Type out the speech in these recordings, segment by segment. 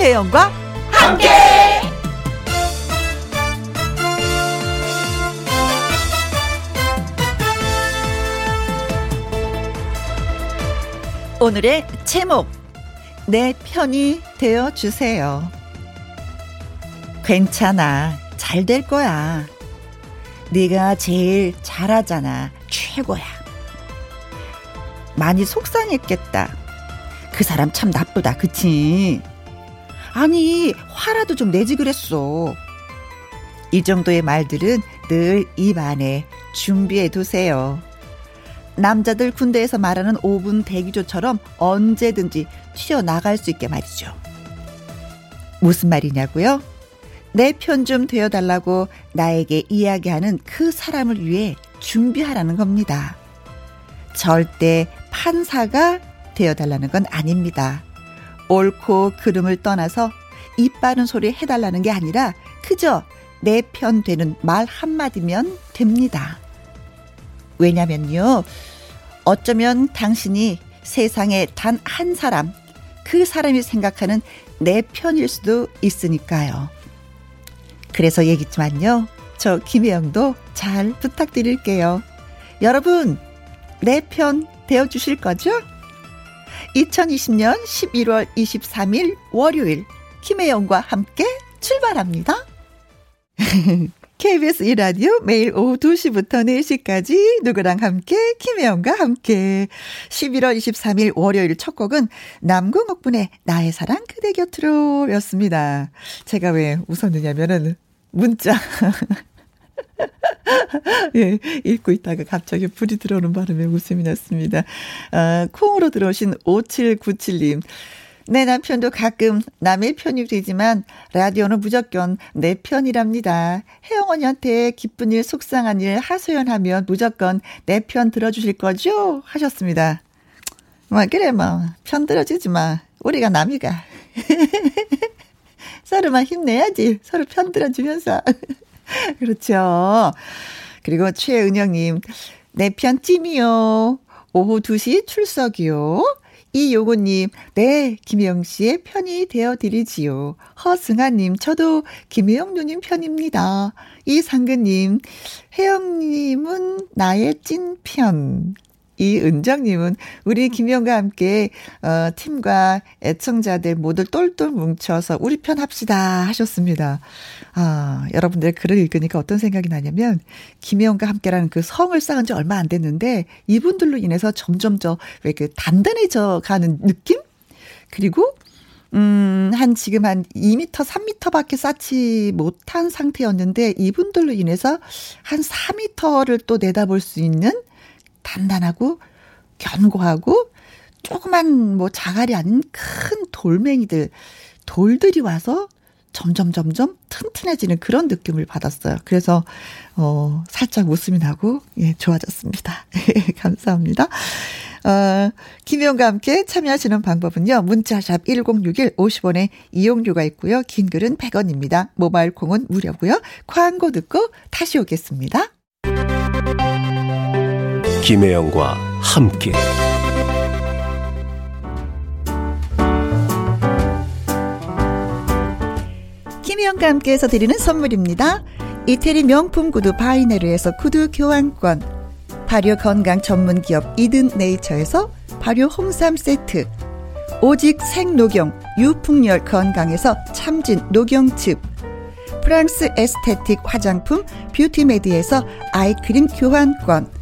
김혜영과 함께. 오늘의 제목 내 편이 되어 주세요. 괜찮아. 잘 될 거야. 네가 제일 잘하잖아. 최고야. 많이 속상했겠다. 그 사람 참 나쁘다. 그치? 아니, 화라도 좀 내지 그랬어. 이 정도의 말들은 늘 입 안에 준비해 두세요. 남자들 군대에서 말하는 5분 대기조처럼 언제든지 튀어나갈 수 있게 말이죠. 무슨 말이냐고요? 내 편 좀 되어달라고 나에게 이야기하는 그 사람을 위해 준비하라는 겁니다. 절대 판사가 되어달라는 건 아닙니다. 옳고 그름을 떠나서 입 바른 소리 해달라는 게 아니라 그저 내 편 되는 말 한마디면 됩니다. 왜냐면요. 어쩌면 당신이 세상에 단 한 사람, 그 사람이 생각하는 내 편일 수도 있으니까요. 그래서 얘기지만요. 저 김혜영도 잘 부탁드릴게요. 여러분, 내 편 되어주실 거죠? 2020년 11월 23일 월요일 김혜영과 함께 출발합니다. KBS 이라디오 매일 오후 2시부터 4시까지 누구랑 함께 김혜영과 함께 11월 23일 월요일 첫 곡은 남궁옥분의 나의 사랑 그대 곁으로 였습니다. 제가 왜 웃었느냐면은 문자 예, 읽고 있다가 갑자기 불이 들어오는 바람에 웃음이 났습니다. 아, 콩으로 들어오신 5797님. 내 남편도 가끔 남의 편이 되지만 라디오는 무조건 내 편이랍니다. 혜영 언니한테 기쁜 일, 속상한 일 하소연하면 무조건 내 편 들어주실 거죠? 하셨습니다. 뭐 그래 뭐 편 들어주지 마. 우리가 남이가. 서로만 힘내야지. 서로 편 들어주면서. 그렇죠. 그리고 최은영님, 내 편 찜이요. 오후 2시 출석이요. 이요고님, 네, 김혜영 씨의 편이 되어드리지요. 허승아님, 저도 김혜영 누님 편입니다. 이상근님, 혜영님은 나의 찐편. 이은정님은 우리 김영과 함께 어, 팀과 애청자들 모두 똘똘 뭉쳐서 우리 편 합시다 하셨습니다. 아, 여러분들 글을 읽으니까 어떤 생각이 나냐면 김영과 함께라는 그 성을 쌓은 지 얼마 안 됐는데 이분들로 인해서 점점 저왜 그 단단해져 가는 느낌? 그리고 음, 한 지금 한 2m, 3m밖에 쌓지 못한 상태였는데 이분들로 인해서 한 4m를 또 내다볼 수 있는 단단하고 견고하고 조그만 뭐 자갈이 아닌 큰 돌멩이들 돌들이 와서 점점 점점 튼튼해지는 그런 느낌을 받았어요. 그래서 어 살짝 웃음이 나고 예 좋아졌습니다. 감사합니다. 어 김희영과 함께 참여하시는 방법은요. 문자샵 1061 50원에 이용료가 있고요. 긴 글은 100원입니다. 모바일 콩은 무료고요. 광고 듣고 다시 오겠습니다. 김혜영과 함께 김혜영과 함께해서 드리는 선물입니다. 이태리 명품 구두 바이네르에서 구두 교환권 발효 건강 전문 기업 이든 네이처에서 발효 홍삼 세트 오직 생녹용 유풍열 건강에서 참진 녹용즙 프랑스 에스테틱 화장품 뷰티메디에서 아이크림 교환권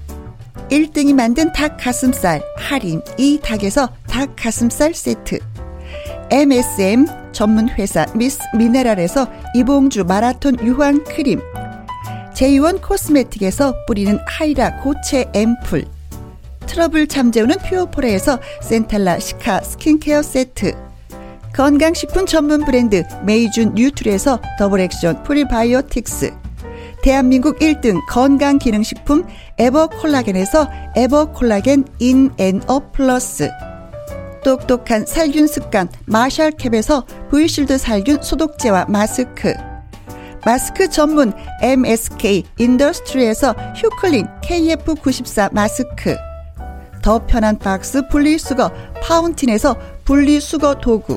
1등이 만든 닭 가슴살 할인 이 닭에서 닭 가슴살 세트. MSM 전문 회사 미스 미네랄에서 이봉주 마라톤 유황 크림. 제이원 코스메틱에서 뿌리는 하이라 고체 앰플. 트러블 잠재우는 퓨어포레에서 센텔라 시카 스킨케어 세트. 건강식품 전문 브랜드 메이준 뉴트리에서 더블 액션 프리바이오틱스 대한민국 1등 건강기능식품 에버콜라겐에서 에버콜라겐 인앤업 플러스. 똑똑한 살균 습관 마샬캡에서 브이실드 살균 소독제와 마스크. 마스크 전문 MSK 인더스트리에서 휴클린 KF94 마스크. 더 편한 박스 분리수거 파운틴에서 분리수거 도구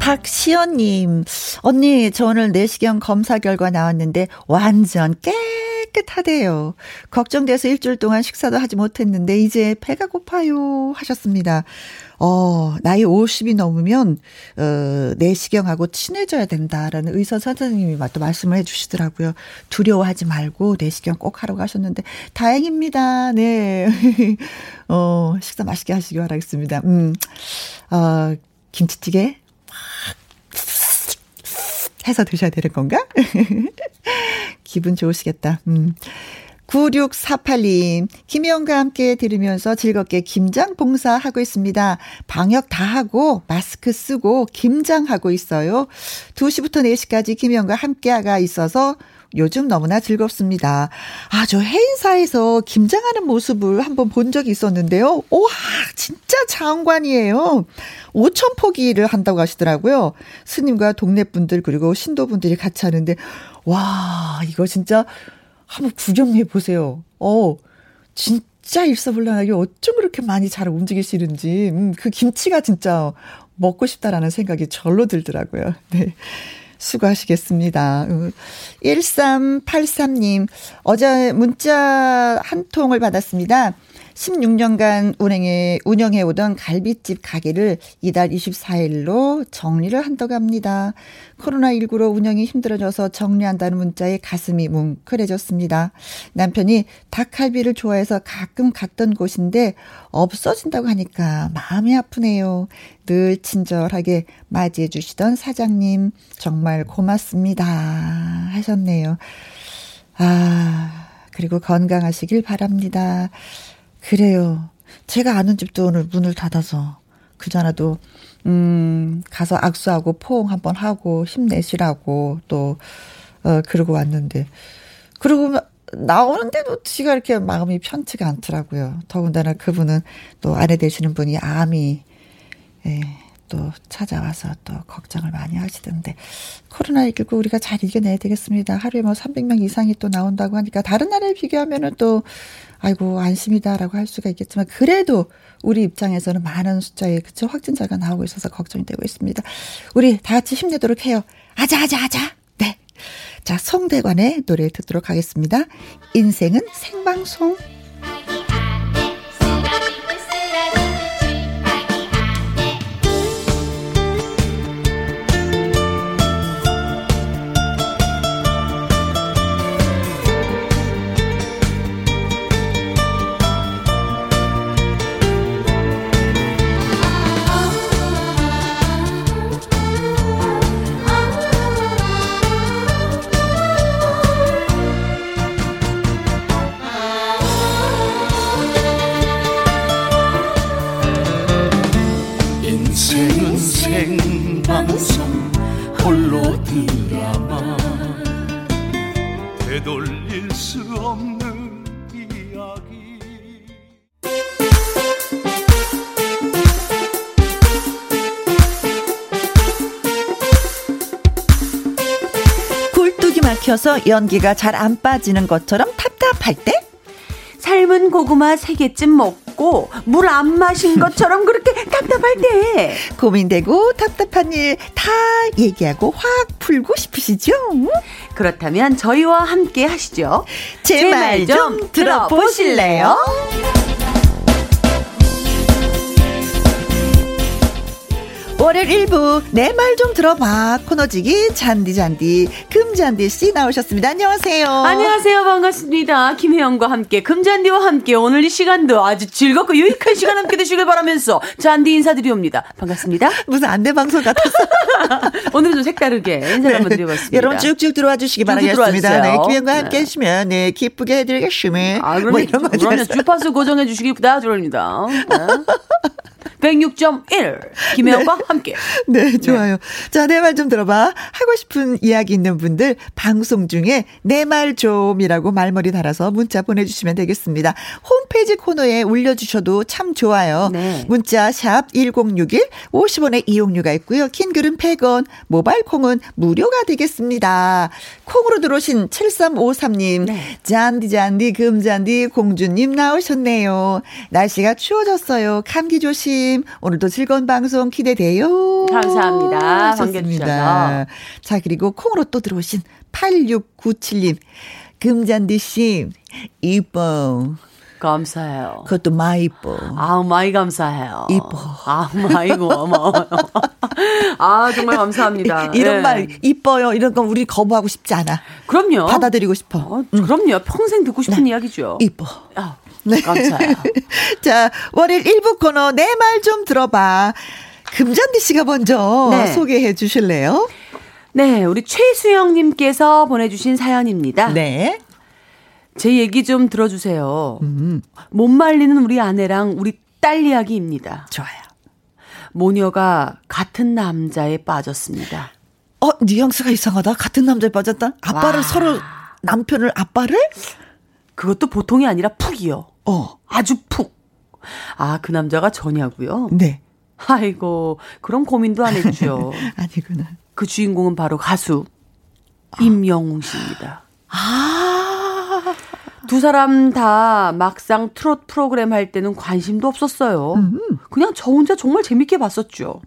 박시연님, 언니, 저 오늘 내시경 검사 결과 나왔는데 완전 깨끗하대요. 걱정돼서 일주일 동안 식사도 하지 못했는데 이제 배가 고파요 하셨습니다. 어, 나이 50이 넘으면, 어, 내시경하고 친해져야 된다라는 의사 선생님이 또 말씀을 해 주시더라고요. 두려워하지 말고 내시경 꼭 하러 가셨는데, 다행입니다. 네. 어, 식사 맛있게 하시기 바라겠습니다. 음, 어, 김치찌개 해서 드셔야 되는 건가? 기분 좋으시겠다. 음. 9648님, 김혜영과 함께 들으면서 즐겁게 김장 봉사하고 있습니다. 방역 다 하고, 마스크 쓰고, 김장하고 있어요. 2시부터 4시까지 김혜영과 함께가 있어서 요즘 너무나 즐겁습니다. 아, 저 해인사에서 김장하는 모습을 한번 본 적이 있었는데요. 와, 진짜 장관이에요. 5천 포기를 한다고 하시더라고요. 스님과 동네 분들 그리고 신도 분들이 같이 하는데 와, 이거 진짜 한번 구경해 보세요. 어, 진짜 일사불란하게 어쩜 그렇게 많이 잘 움직이시는지, 음, 그 김치가 진짜 먹고 싶다라는 생각이 절로 들더라고요. 네. 수고하시겠습니다. 1383님, 어제 문자 한 통을 받았습니다. 16년간 운행해, 운영해 오던 갈비집 가게를 이달 24일로 정리를 한다고 합니다. 코로나19로 운영이 힘들어져서 정리한다는 문자에 가슴이 뭉클해졌습니다. 남편이 닭갈비를 좋아해서 가끔 갔던 곳인데 없어진다고 하니까 마음이 아프네요. 늘 친절하게 맞이해 주시던 사장님 정말 고맙습니다 하셨네요. 아, 그리고 건강하시길 바랍니다. 그래요. 제가 아는 집도 오늘 문을 닫아서 그전에도 음 가서 악수하고 포옹 한번 하고 힘내시라고 또 어 그러고 왔는데 그리고 나오는데도 지가 이렇게 마음이 편치가 않더라고요. 더군다나 그분은 또 아내 되시는 분이 암이 예, 또 찾아와서 또 걱정을 많이 하시던데 코로나19 우리가 잘 이겨내야 되겠습니다. 하루에 뭐 300명 이상이 또 나온다고 하니까 다른 나라에 비교하면은 또 아이고 안심이다라고 할 수가 있겠지만 그래도 우리 입장에서는 많은 숫자의 그쵸 확진자가 나오고 있어서 걱정이 되고 있습니다. 우리 다 같이 힘내도록 해요. 아자 아자 아자. 네. 자 송대관의 노래 듣도록 하겠습니다. 인생은 생방송. 막혀서 연기가 잘 안 빠지는 것처럼 답답할 때? 삶은 고구마 세 개쯤 먹고 물 안 마신 것처럼 그렇게 답답할 때 고민되고 답답한 일 다 얘기하고 확 풀고 싶으시죠? 그렇다면 저희와 함께 하시죠. 제 말 좀 들어보실래요? 월요일 1부 내 말 좀 들어봐 코너지기 잔디잔디 금잔디 씨 나오셨습니다. 안녕하세요. 안녕하세요. 반갑습니다. 김혜영과 함께 금잔디와 함께 오늘 이 시간도 아주 즐겁고 유익한 시간 함께 되시길 바라면서 잔디 인사드리옵니다. 반갑습니다. 무슨 안내 방송 같았어. 오늘은 좀 색다르게 인사를 네. 한번 드려봤습니다. 여러분 쭉쭉 들어와 주시기 바라겠습니다. 네, 김혜영과 함께 네. 하시면 네 기쁘게 해드리겠습니다. 아, 그럼, 뭐 이런 거 그러면 주파수 고정해 주시기 부탁드립니다. 네. 106.1 김혜영과 네. 함께. 네, 좋아요. 네. 자, 내 말 좀 들어봐. 하고 싶은 이야기 있는 분들 방송 중에 내 말 좀이라고 말머리 달아서 문자 보내주시면 되겠습니다. 홈페이지 코너에 올려주셔도 참 좋아요. 네. 문자 샵 1061, 50원의 이용료가 있고요. 킹글은 100원, 모바일 콩은 무료가 되겠습니다. 콩으로 들어오신 7353님, 네. 잔디 잔디 금잔디 공주님 나오셨네요. 날씨가 추워졌어요. 감기 조심. 오늘도 즐거운 방송 기대돼요. 감사합니다. 반갑습니다. 자, 그리고 콩으로 또 들어오신 8697님. 금잔디 씨, 이뻐. 감사해요. 그것도 많이 이뻐. 아, 많이 감사해요. 이뻐. 아, 많이 고마워요. 아, 정말 감사합니다. 이런 네. 말 이뻐요. 이런 건 우리 거부하고 싶지 않아. 그럼요. 받아들이고 싶어. 어, 그럼요. 평생 듣고 싶은 네. 이야기죠. 이뻐. 아, 네. 감사해요. 자, 월요일 1부 코너 내 말 좀 들어봐. 금잔디 씨가 먼저 네. 소개해 주실래요? 네, 우리 최수영 님께서 보내주신 사연입니다. 네. 제 얘기 좀 들어주세요. 음. 못 말리는 우리 아내랑 우리 딸 이야기입니다. 좋아요. 모녀가 같은 남자에 빠졌습니다. 어, 뉘앙스가 이상하다. 같은 남자에 빠졌다? 아빠를 와. 서로, 남편을 아빠를? 그것도 보통이 아니라 푹이요. 어. 아주 푹. 아, 그 남자가 저냐고요? 네. 아이고, 그런 고민도 안 했죠. 아니구나. 그 주인공은 바로 가수 아. 임영웅 씨입니다. 아. 두 사람 다 막상 트롯 프로그램 할 때는 관심도 없었어요. 음. 그냥 저 혼자 정말 재밌게 봤었죠.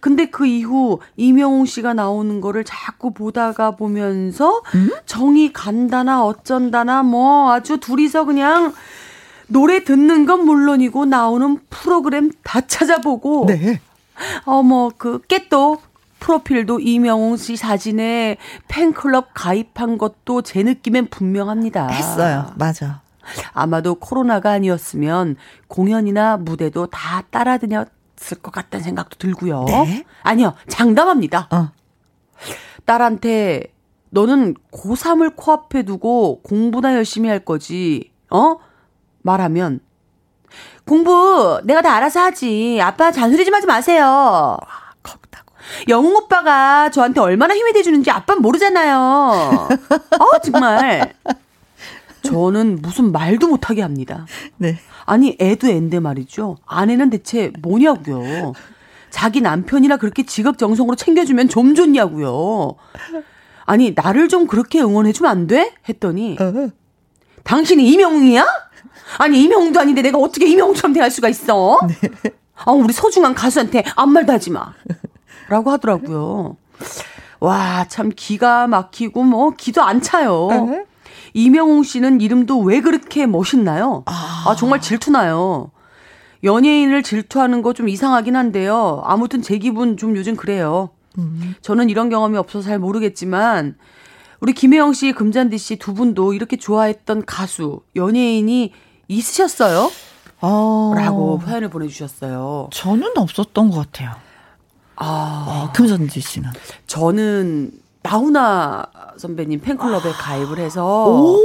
근데 그 이후 이명웅 씨가 나오는 거를 자꾸 보다가 보면서 음? 정이 간다나 어쩐다나 뭐 아주 둘이서 그냥 노래 듣는 건 물론이고 나오는 프로그램 다 찾아보고 네. 어머 그 깨또 프로필도 이명웅 씨 사진에 팬클럽 가입한 것도 제 느낌엔 분명합니다. 했어요. 맞아. 아마도 코로나가 아니었으면 공연이나 무대도 다 따라 다녔 을 것 같다는 생각도 들고요. 네? 아니요, 장담합니다. 어. 딸한테 너는 고3을 코앞에 두고 공부나 열심히 할 거지, 어? 말하면 공부 내가 다 알아서 하지. 아빠 잔소리 좀 하지 마세요. 영웅 오빠가 저한테 얼마나 힘이 돼주는지 아빠는 모르잖아요. 어, 정말. 저는 무슨 말도 못하게 합니다. 네. 아니, 애도 앤데 말이죠. 아내는 대체 뭐냐고요. 자기 남편이나 그렇게 지극정성으로 챙겨주면 좀 좋냐고요. 아니, 나를 좀 그렇게 응원해주면 안 돼? 했더니, 어. 당신이 이명웅이야? 아니, 이명웅도 아닌데 내가 어떻게 이명웅처럼 대할 수가 있어? 네. 아, 우리 소중한 가수한테 아무 말도 하지 마. 라고 하더라고요. 와, 참 기가 막히고 뭐 기도 안 차요. 에? 이명웅 씨는 이름도 왜 그렇게 멋있나요? 아, 아 정말 질투나요. 연예인을 질투하는 거 좀 이상하긴 한데요. 아무튼 제 기분 좀 요즘 그래요. 음. 저는 이런 경험이 없어서 잘 모르겠지만 우리 김혜영 씨, 금잔디 씨 두 분도 이렇게 좋아했던 가수, 연예인이 있으셨어요? 어. 라고 표현을 보내주셨어요. 저는 없었던 것 같아요. 아. 어, 금전지 씨는? 저는 나훈아 선배님 팬클럽에 아. 가입을 해서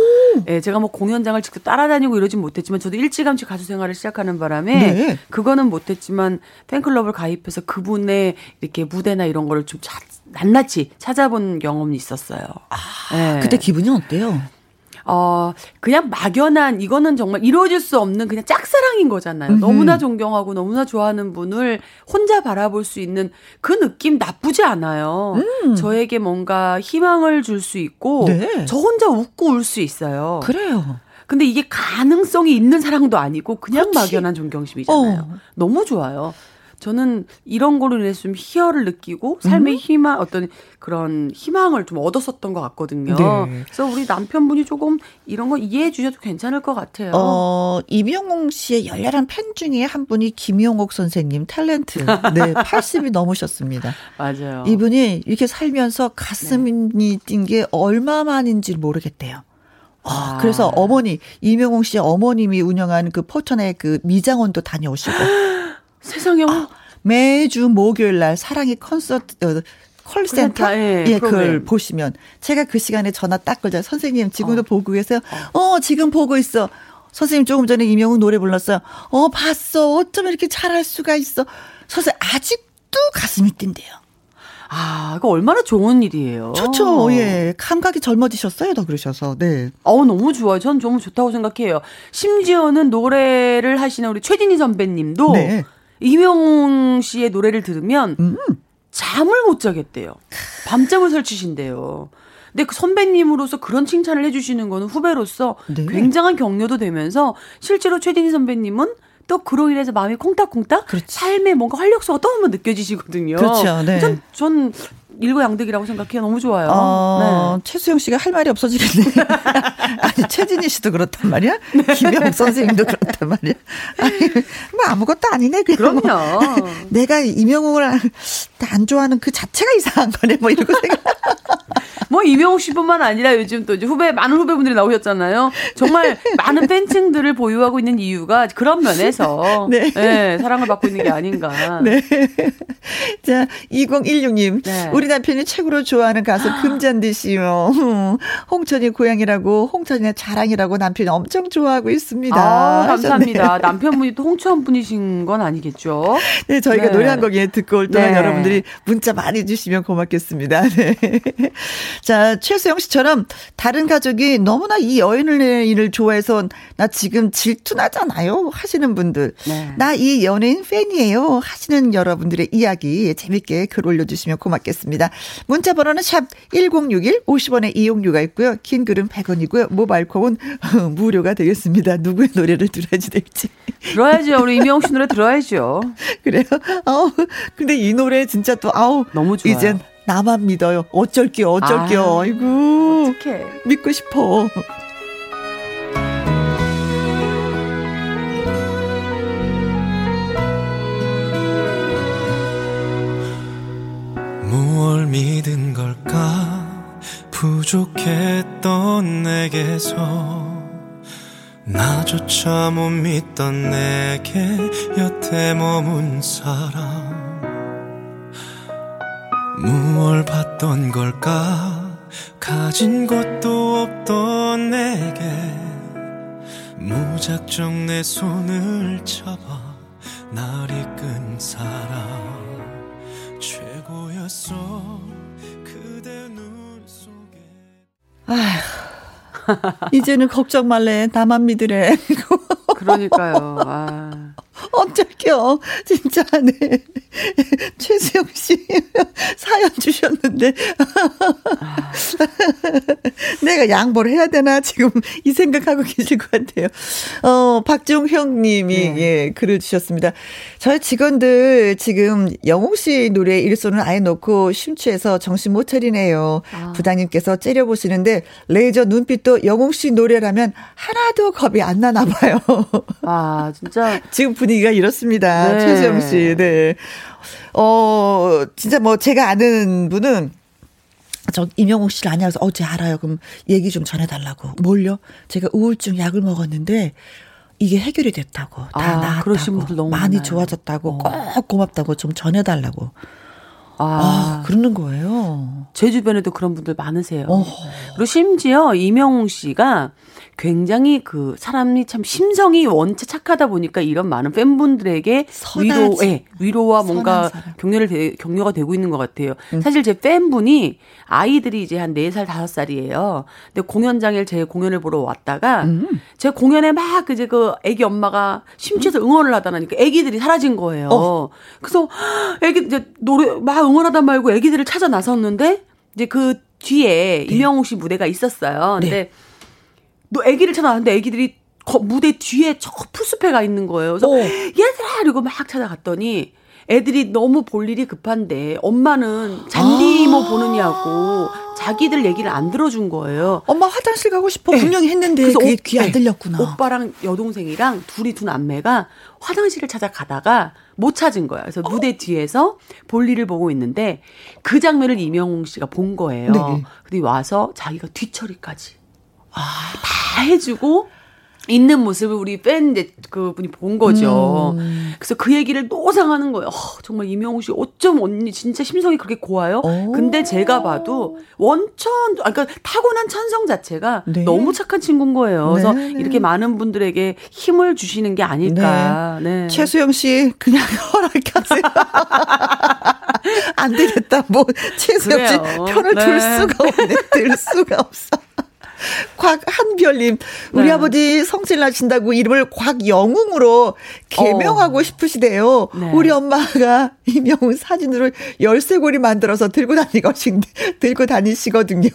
예, 제가 뭐 공연장을 직접 따라다니고 이러진 못했지만 저도 일찌감치 가수 생활을 시작하는 바람에 네. 그거는 못했지만 팬클럽을 가입해서 그분의 이렇게 무대나 이런 거를 좀 자, 낱낱이 찾아본 경험이 있었어요. 아, 예. 그때 기분이 어때요? 어, 그냥 막연한, 이거는 정말 이루어질 수 없는 그냥 짝사랑인 거잖아요. 음흠. 너무나 존경하고 너무나 좋아하는 분을 혼자 바라볼 수 있는 그 느낌 나쁘지 않아요. 음. 저에게 뭔가 희망을 줄 수 있고, 네. 저 혼자 웃고 울 수 있어요. 그래요. 근데 이게 가능성이 있는 사랑도 아니고 그냥 그렇지. 막연한 존경심이잖아요. 어. 너무 좋아요. 저는 이런 거로 인해서 좀 희열을 느끼고 삶의 음. 희망 어떤 그런 희망을 좀 얻었었던 것 같거든요. 네. 그래서 우리 남편분이 조금 이런 거 이해해 주셔도 괜찮을 것 같아요. 어, 이명웅 씨의 열렬한 팬 중에 한 분이 김용옥 선생님 탤런트. 네, 80이 넘으셨습니다. 맞아요. 이분이 이렇게 살면서 가슴이 네. 뛴게 얼마만인지 모르겠대요. 아, 그래서 어머니 이명웅 씨의 어머님이 운영하는 그 포천의 그 미장원도 다녀오시고 세상에 아, 매주 목요일 날 사랑의 콘서트 어, 콜센터 예, 예 그걸 보시면 제가 그 시간에 전화 딱 걸자 선생님 지금도 어. 보고 계세요. 어. 어. 지금 보고 있어. 선생님 조금 전에 이명웅 노래 불렀어요. 어, 봤어. 어쩜 이렇게 잘할 수가 있어. 선생님, 아직도 가슴이 뛴대요. 아, 이거 얼마나 좋은 일이에요. 좋죠. 예. 감각이 젊어지셨어요. 더 그러셔서. 네. 어, 너무 좋아요. 전 너무 좋다고 생각해요. 심지어는 노래를 하시는 우리 최진희 선배님도 네. 이명웅 씨의 노래를 들으면 음. 잠을 못 자겠대요. 밤잠을 설치신대요. 근데 그 선배님으로서 그런 칭찬을 해주시는 거는 후배로서 네. 굉장한 격려도 되면서 실제로 최진희 선배님은 또 그로 인해서 마음이 콩닥콩닥 그렇지. 삶에 뭔가 활력소가 또 한번 느껴지시거든요. 그렇죠. 네. 전, 전 일거양득이라고 생각해요. 너무 좋아요. 어, 네. 최수영 씨가 할 말이 없어지겠네. 아니 최진희 씨도 그렇단 말이야. 네. 김영 선생님도 그렇단 말이야. 아니, 뭐 아무것도 아니네. 그냥. 그럼요. 내가 이명웅을 안 좋아하는 그 자체가 이상한 거네. 뭐 이러고 생각. 뭐 이명웅 씨뿐만 아니라 요즘 또 이제 후배 많은 후배분들이 나오셨잖아요. 정말 많은 팬층들을 보유하고 있는 이유가 그런 면에서 네. 네 사랑을 받고 있는 게 아닌가. 네. 자 2016님 네. 우리 남편이 최고로 좋아하는 가수 금잔디 씨요. 홍천이 고향이라고 홍천이의 자랑이라고 남편이 엄청 좋아하고 있습니다. 아, 감사합니다. 남편분이 또 홍천 분이신 건 아니겠죠? 네 저희가 네. 노래 한 곡에 듣고 올 동안 네. 여러분들이 문자 많이 주시면 고맙겠습니다. 네. 자, 최수영 씨처럼 다른 가족이 너무나 이 연예인을 좋아해서 나 지금 질투나잖아요. 하시는 분들. 네. 나이 연예인 팬이에요. 하시는 여러분들의 이야기 재밌게 글 올려주시면 고맙겠습니다. 문자 번호는 샵 1061, 50원의 이용료가 있고요. 긴 글은 100원이고요. 모바일 콩은 무료가 되겠습니다. 누구의 노래를 들어야지 될지. 들어야죠. 우리 이명웅 씨 노래 들어야죠. 그래요? 아우, 근데 이 노래 진짜 또, 아우. 너무 좋아요. 이젠 나만 믿어요. 어쩔게요, 어쩔게요. 아, 이고 어떡해. 믿고 싶어. 무얼 믿은 걸까 부족했던 내게서 나조차 못 믿던 내게 여태 머문 사람 무얼 봤던 걸까? 가진 것도 없던 내게 무작정 내 손을 잡아 날 이끈 사람. 최고였어. 그대 눈 속에. 아휴 이제는 걱정 말래 나만 믿으래 그러니까요 아. 어쩔게요. 진짜, 네. 최수영 씨 사연 주셨는데. 내가 양보를 해야 되나? 지금 이 생각하고 계실 것 같아요. 어, 박종형 님이, 네. 예, 글을 주셨습니다. 저희 직원들 지금 영웅 씨 노래 일손을 아예 놓고 심취해서 정신 못 차리네요. 아. 부장님께서 째려보시는데 레이저 눈빛도 영웅 씨 노래라면 하나도 겁이 안 나나 봐요. 아, 진짜. 지금 분위기가 이렇습니다. 네. 최수영 씨, 네. 어, 진짜 뭐 제가 아는 분은 저 임영웅 씨를 아냐서 어제 알아요. 그럼 얘기 좀 전해달라고. 뭘요? 제가 우울증 약을 먹었는데 이게 해결이 됐다고 다 아, 나았다고 많이 많아요. 좋아졌다고 어. 꼭 고맙다고 좀 전해달라고. 아, 아, 그러는 거예요. 제 주변에도 그런 분들 많으세요. 어. 그리고 심지어 이명웅 씨가 굉장히 그 사람이 참 심성이 원체 착하다 보니까 이런 많은 팬분들에게 위로, 예, 위로와 뭔가 격려를 되, 격려가 되고 있는 것 같아요. 음. 사실 제 팬분이 아이들이 이제 한 4살, 5살이에요. 근데 공연장에 제 공연을 보러 왔다가 음. 제 공연에 막 이제 그 애기 엄마가 심취해서 응원을 하다 나니까 애기들이 사라진 거예요. 어. 그래서 애기 이제 노래 막 응원하다 말고 애기들을 찾아 나섰는데 이제 그 뒤에 네. 이명웅 씨 무대가 있었어요. 근데 네. 너 아기를 찾아왔는데 아기들이 무대 뒤에 저 풀숲에 가 있는 거예요. 그래서 오. 어. 얘들아 이러고 막 찾아갔더니 애들이 너무 볼 일이 급한데 엄마는 잔디모 아. 보느냐고 자기들 얘기를 안 들어준 거예요. 엄마 화장실 가고 싶어 네. 분명히 했는데 그래서 그게 귀 안 들렸구나. 오빠랑 여동생이랑 둘이 두 남매가 화장실을 찾아가다가 못 찾은 거야. 그래서 어. 무대 뒤에서 볼일을 보고 있는데 그 장면을 이명웅 씨가 본 거예요. 네. 근데 와서 자기가 뒤처리까지 아. 다 해주고 있는 모습을 우리 팬 그분이 본 거죠. 음. 그래서 그 얘기를 노상하는 거예요. 어, 정말 이명웅 씨 어쩜 언니 진짜 심성이 그렇게 고와요? 오. 근데 제가 봐도 원천 아 그러니까 타고난 천성 자체가 네. 너무 착한 친구인 거예요. 그래서 네, 네. 이렇게 많은 분들에게 힘을 주시는 게 아닐까. 네. 최수영 씨 그냥 허락하세요. 안 되겠다. 뭐 최수영 씨. 편을 들 네. 수가 없네. 들 수가 없어. 곽한별님, 우리 네. 아버지 성질 나신다고 이름을 곽영웅으로 개명하고 싶으시대요. 네. 우리 엄마가 이명웅 사진으로 열쇠고리 만들어서 들고 다니고 들고 다니시거든요.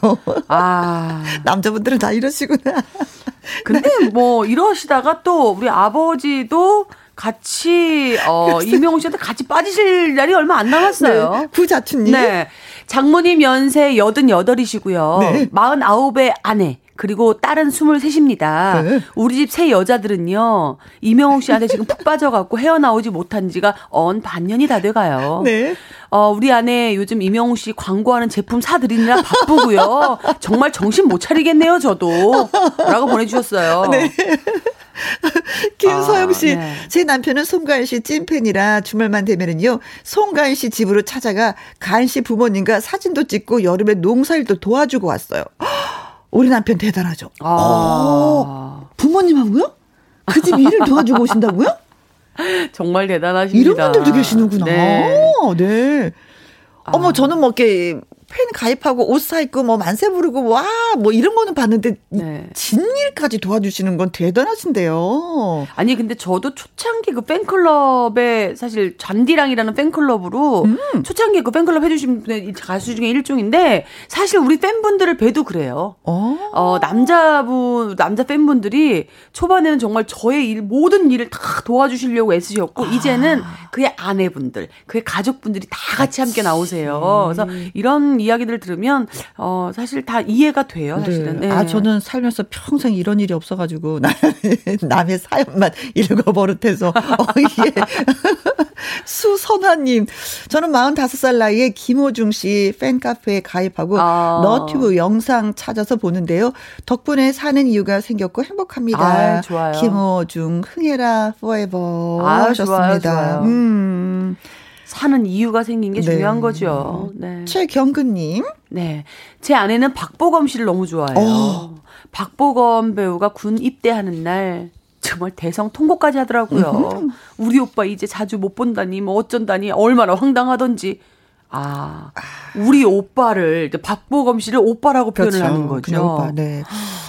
아. 남자분들은 다 이러시구나. 근데 뭐 이러시다가 또 우리 아버지도 같이 어 이명웅 씨한테 같이 빠지실 날이 얼마 안 남았어요. 네, 부자춘님. 네. 장모님 연세 88이시고요. 네. 49의 아내. 그리고 딸은 23입니다. 네. 우리 집 세 여자들은요, 이명웅 씨한테 지금 푹 빠져갖고 헤어나오지 못한 지가 언 반년이 다 돼가요. 네. 어, 우리 아내 요즘 이명웅 씨 광고하는 제품 사드리느라 바쁘고요. 정말 정신 못 차리겠네요, 저도. 라고 보내주셨어요. 네. 김소영 아, 씨, 네. 제 남편은 송가인 씨 찐팬이라 주말만 되면은요, 송가인 씨 집으로 찾아가 가인 씨 부모님과 사진도 찍고 여름에 농사일도 도와주고 왔어요. 우리 남편 대단하죠. 아. 어, 부모님하고요? 그 집 일을 도와주고 오신다고요? 정말 대단하십니다. 이런 분들도 계시는구나. 네. 네. 어머, 저는 뭐 이렇게 팬 가입하고 옷 사 입고 뭐 만세 부르고 와, 뭐 이런 거는 봤는데 네. 진일까지 도와주시는 건 대단하신데요. 아니 근데 저도 초창기 그 팬클럽에 사실 잔디랑이라는 팬클럽으로 음. 초창기 그 팬클럽 해주신 분의 가수 중에 일종인데 사실 우리 팬분들을 뵈도 그래요. 어. 어 남자분 남자 팬분들이 초반에는 정말 저의 일 모든 일을 다 도와주시려고 아. 애쓰셨고 이제는 그의 아내분들 그의 가족분들이 다 같이 함께 나오세요. 그래서 이런 이야기들 들으면 어 사실 다 이해가 돼요. 사실은. 네. 네. 아, 저는 살면서 평생 이런 일이 없어가지고, 나- 남의 사연만 읽어 버릇해서, 어, 예. 수선화님, 저는 45살 나이에 김호중 씨 팬카페에 가입하고, 아. 너튜브 영상 찾아서 보는데요. 덕분에 사는 이유가 생겼고 행복합니다. 아, 좋아요. 김호중, 흥해라, forever. 아, 하셨습니다. 좋아요, 좋아요. 음. 사는 이유가 생긴 게 네. 중요한 거죠. 네. 최경근님, 네. 제 아내는 박보검 씨를 너무 좋아해요. 어. 박보검 배우가 군 입대하는 날 정말 대성 통보까지 하더라고요. 우리 오빠 이제 자주 못 본다니 뭐 어쩐다니 얼마나 황당하던지. 아, 우리 오빠를 박보검 씨를 오빠라고 표현을 하는 거죠. 오빠, 네.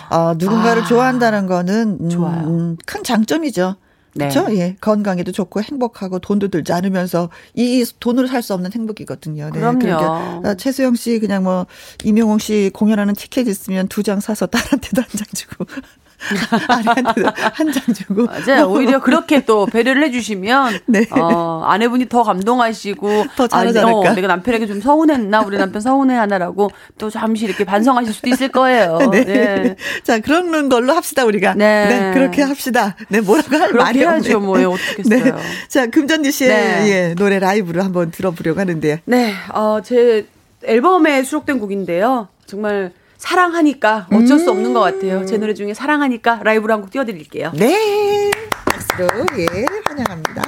아, 누군가를 아. 좋아한다는 거는 음, 좋아요. 음, 큰 장점이죠. 네. 그렇죠? 예. 건강에도 좋고 행복하고 돈도 들지 않으면서 이 돈으로 살 수 없는 행복이거든요. 네. 그럼요. 그러니까 아, 최수영 씨 그냥 뭐 이명웅 씨 공연하는 티켓 있으면 두 장 사서 딸한테도 한 장 주고 아내한테도 한 장 주고 맞아요. 오히려 그렇게 또 배려를 해주시면 네. 어, 아내분이 더 감동하시고 더 잘하지 아, 어? 내가 남편에게 좀 서운했나 우리 남편 서운해하나라고 또 잠시 이렇게 반성하실 수도 있을 거예요. 네. 네. 자, 그런 걸로 합시다, 우리가. 네. 그렇게 합시다. 네, 뭐라고 할 말이 해야죠, 없네. 뭐, 예, 어떡겠어요. 자, 금전지 씨의 네. 예, 노래 라이브로 한번 들어보려고 하는데요. 네, 어, 제 앨범에 수록된 곡인데요. 정말 사랑하니까 어쩔 수 없는 것 같아요. 제 노래 중에 사랑하니까 라이브로 한 곡 띄워드릴게요. 네. 박수로, 예, 환영합니다.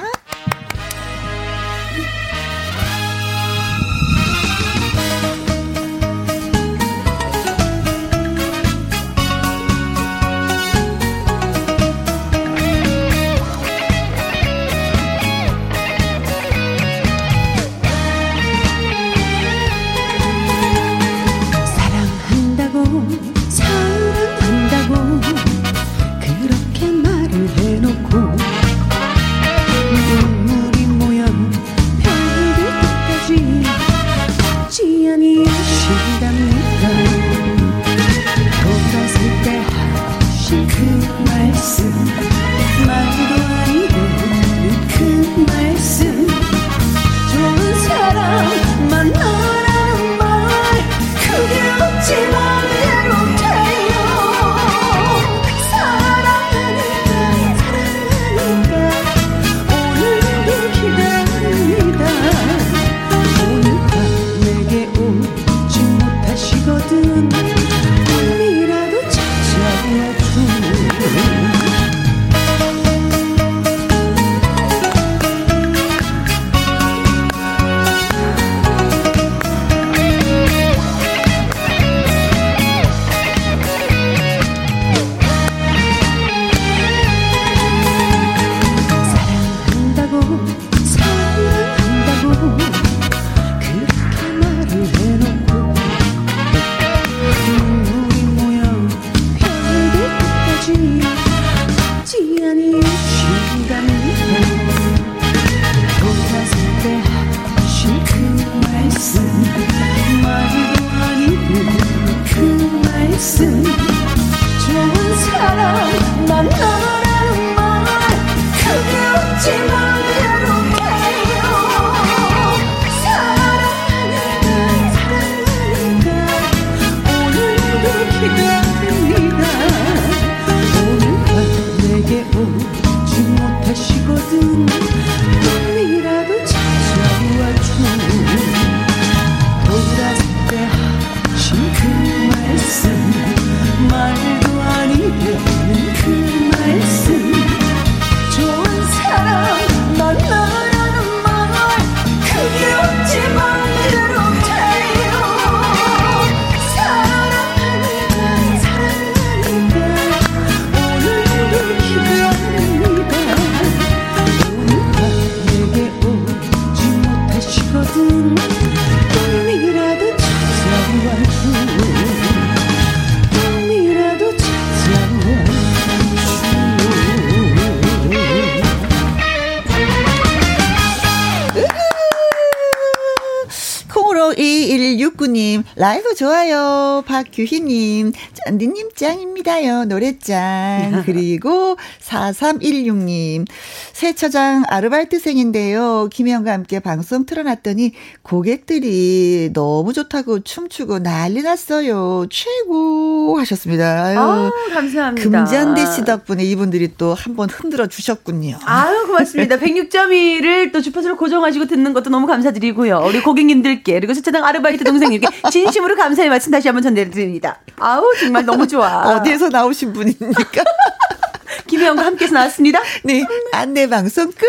좋아요. 박규희님, 짠디님 짱입니다요. 노래짱. 그리고 4316님, 세차장 아르바이트생인데요. 김혜영과 함께 방송 틀어놨더니 고객들이 너무 좋다고 춤추고 난리 났어요. 최고 하셨습니다. 아유, 아, 감사합니다. 금잔대 씨 덕분에 이분들이 또 한번 흔들어 주셨군요. 아유, 고맙습니다. 106.1을 또 주파수를 고정하시고 듣는 것도 너무 감사드리고요. 우리 고객님들께, 그리고 세차장 아르바이트 동생님께 진심으로 감사의 말씀 다시 한번 전해드립니다. 아우, 정말 너무 좋아. 어디에서 나오신 분입니까? 김혜영과 함께해서 나왔습니다. 네, 안내 방송 끝.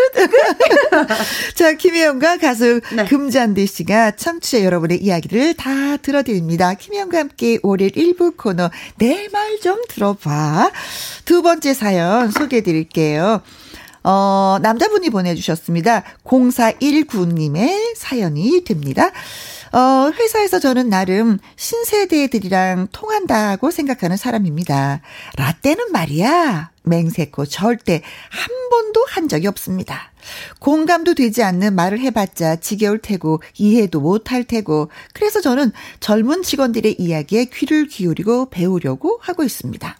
자, 김혜영과 가수 네. 금잔디 씨가 청취자 여러분의 이야기를 다 들어드립니다. 김혜영과 함께 월요일 1부 코너 내 말 좀 들어봐. 두 번째 사연 소개해 드릴게요. 어, 남자분이 보내주셨습니다. 0419님의 사연이 됩니다. 어, 회사에서 저는 나름 신세대 들이랑 통한다고 생각하는 사람입니다. 라떼는 말이야. 맹세코 절대 한 번도 한 적이 없습니다. 공감도 되지 않는 말을 해봤자 지겨울 테고 이해도 못할 테고 그래서 저는 젊은 직원들의 이야기에 귀를 기울이고 배우려고 하고 있습니다.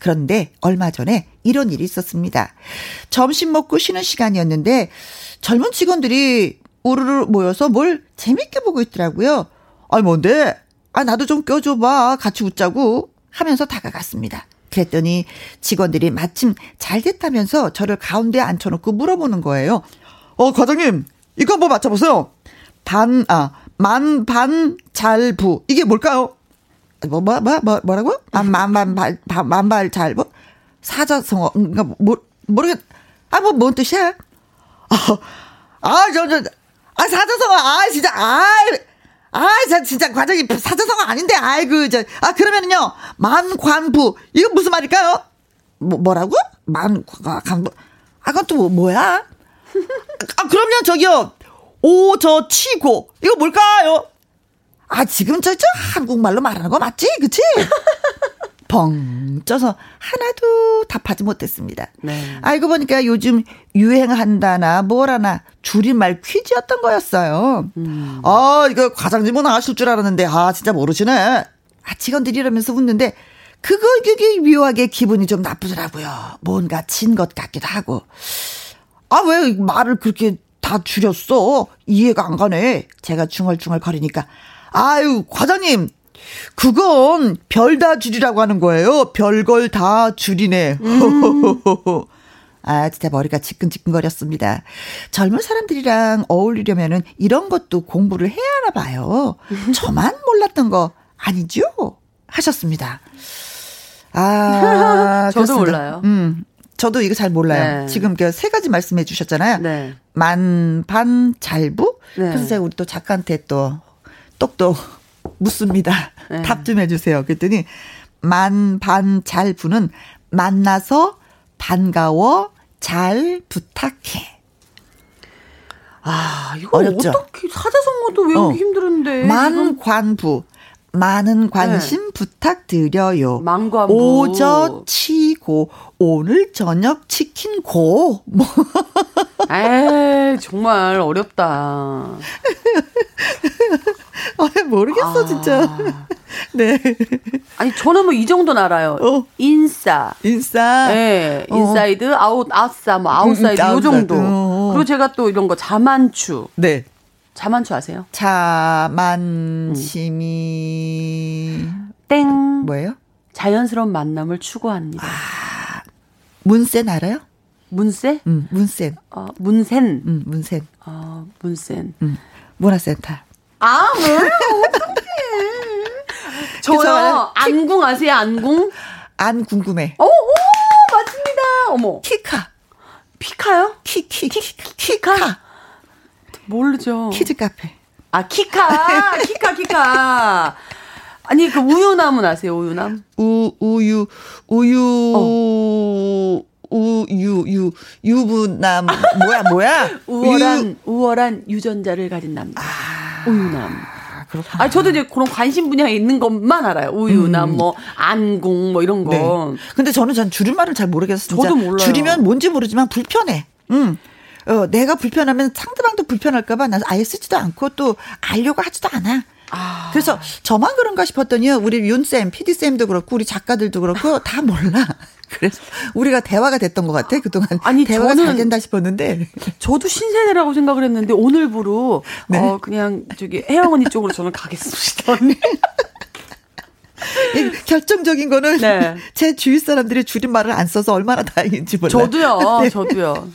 그런데 얼마 전에 이런 일이 있었습니다. 점심 먹고 쉬는 시간이었는데 젊은 직원들이 우르르 모여서 뭘 재밌게 보고 있더라고요. 아니 뭔데? 아 나도 좀 껴줘봐. 같이 웃자고 하면서 다가갔습니다. 그랬더니 직원들이 마침 잘 됐다면서 저를 가운데 앉혀놓고 물어보는 거예요. 어 과장님 이거 한번 맞춰보세요. 반, 아, 만, 반, 잘, 부. 이게 뭘까요? 뭐, 뭐, 뭐, 뭐, 뭐라고요? 아, 만, 만, 발, 반, 만 발, 잘, 뭐? 사자성어, 음, 그니까, 뭐, 모르겠, 아, 뭐, 뭔 뜻이야? 아, 아, 저, 저, 아, 사자성어, 아, 진짜, 아, 아, 자, 진짜 과장님, 사자성어 아닌데, 아이고, 저, 아, 그러면은요, 만관부. 이거 무슨 말일까요? 뭐, 뭐라고? 만관부. 아, 그건 또 뭐, 뭐야? 아, 그럼요, 저기요. 오, 저, 치고. 이거 뭘까요? 아, 지금 저, 저 한국말로 말하는 거 맞지? 그치? 벙 쪄서 하나도 답하지 못했습니다. 네. 알고 보니까 요즘 유행한다나 뭐라나 줄임말 퀴즈였던 거였어요. 아, 이거 과장님은 아실 줄 알았는데, 아, 진짜 모르시네. 아, 직원들이 이러면서 웃는데, 그거, 그게 묘하게 기분이 좀 나쁘더라고요. 뭔가 진 것 같기도 하고. 아, 왜 말을 그렇게 다 줄였어? 이해가 안 가네. 제가 중얼중얼 거리니까. 아유, 과장님. 그건 별 다 줄이라고 하는 거예요. 별걸 다 줄이네. 아, 진짜 머리가 지끈지끈거렸습니다. 젊은 사람들이랑 어울리려면은 이런 것도 공부를 해야 하나 봐요. 저만 몰랐던 거 아니죠? 하셨습니다. 아, 저도 그렇습니다. 몰라요. 음. 저도 이거 잘 몰라요. 네. 지금 그세 가지 말씀해 주셨잖아요. 네. 만, 반, 잘부? 네. 그래서 제가 우리 또 작가한테 또 똑똑 묻습니다. 네. 답좀 해주세요. 그랬더니 만, 반, 잘 부는 만나서 반가워 잘 부탁해. 아, 이거 어렵죠? 어떻게 사자성어도 외우기 어. 힘들은데. 만관부. 많은 관심 부탁드려요. 네. 만관부. 오저 치고 오늘 저녁 치킨 고. 뭐 에이, 정말 어렵다. 아, 모르겠어 아. 진짜. 네. 아니, 저는 뭐 이 정도는 알아요. 어. 인싸. 인싸. 예, 어. inside, out, 아싸, 뭐, outside, 음, 요 정도. 어. 그리고 제가 또 이런 거, 자만추. 네. 자만추 아세요? 자만심이 땡. 뭐예요? 자연스러운 만남을 추구합니다. 문센 알아요? 문세? 음, 문센. 어, 문센. 음, 문센. 어, 문센. 음, 문화센터. 아, 뭐야? 어떡해. 저요, 그래서 안궁 아세요, 안궁? 안 궁금해. 오, 오, 맞습니다. 어머. 키카. 피카요? 키, 키, 키, 키카. 모르죠. 키즈 카페. 아, 키카. 키카, 키카. 아니, 그 우유나무 아세요, 우유남? 우, 우유, 우유, 어. 우유, 유, 유부남, 뭐야, 뭐야? 우월한, 우월한 유전자를 가진 남자. 우유남. 아, 그렇구나. 아, 저도 이제 그런 관심 분야에 있는 것만 알아요. 우유남, 뭐, 안궁, 뭐, 이런 거. 네. 근데 저는 전 줄임말을 잘 모르겠어. 진짜. 저도 몰라요. 줄이면 뭔지 모르지만 불편해. 음. 어, 내가 불편하면 상대방도 불편할까봐 난 아예 쓰지도 않고 또 알려고 하지도 않아. 그래서 저만 그런가 싶었더니요. 우리 윤쌤, PD쌤도 그렇고 우리 작가들도 그렇고 다 몰라. 그래서 우리가 대화가 됐던 것 같아. 그동안 아니, 대화가 잘 저는- 된다 싶었는데. 저도 신세대라고 생각을 했는데, 오늘부로, 네. 어, 그냥, 저기, 혜영 언니 쪽으로 저는 가겠습니다, 결정적인 거는 네. 제 주위 사람들이 줄임말을 안 써서 얼마나 다행인지 몰라요. 저도요, 네. 저도요.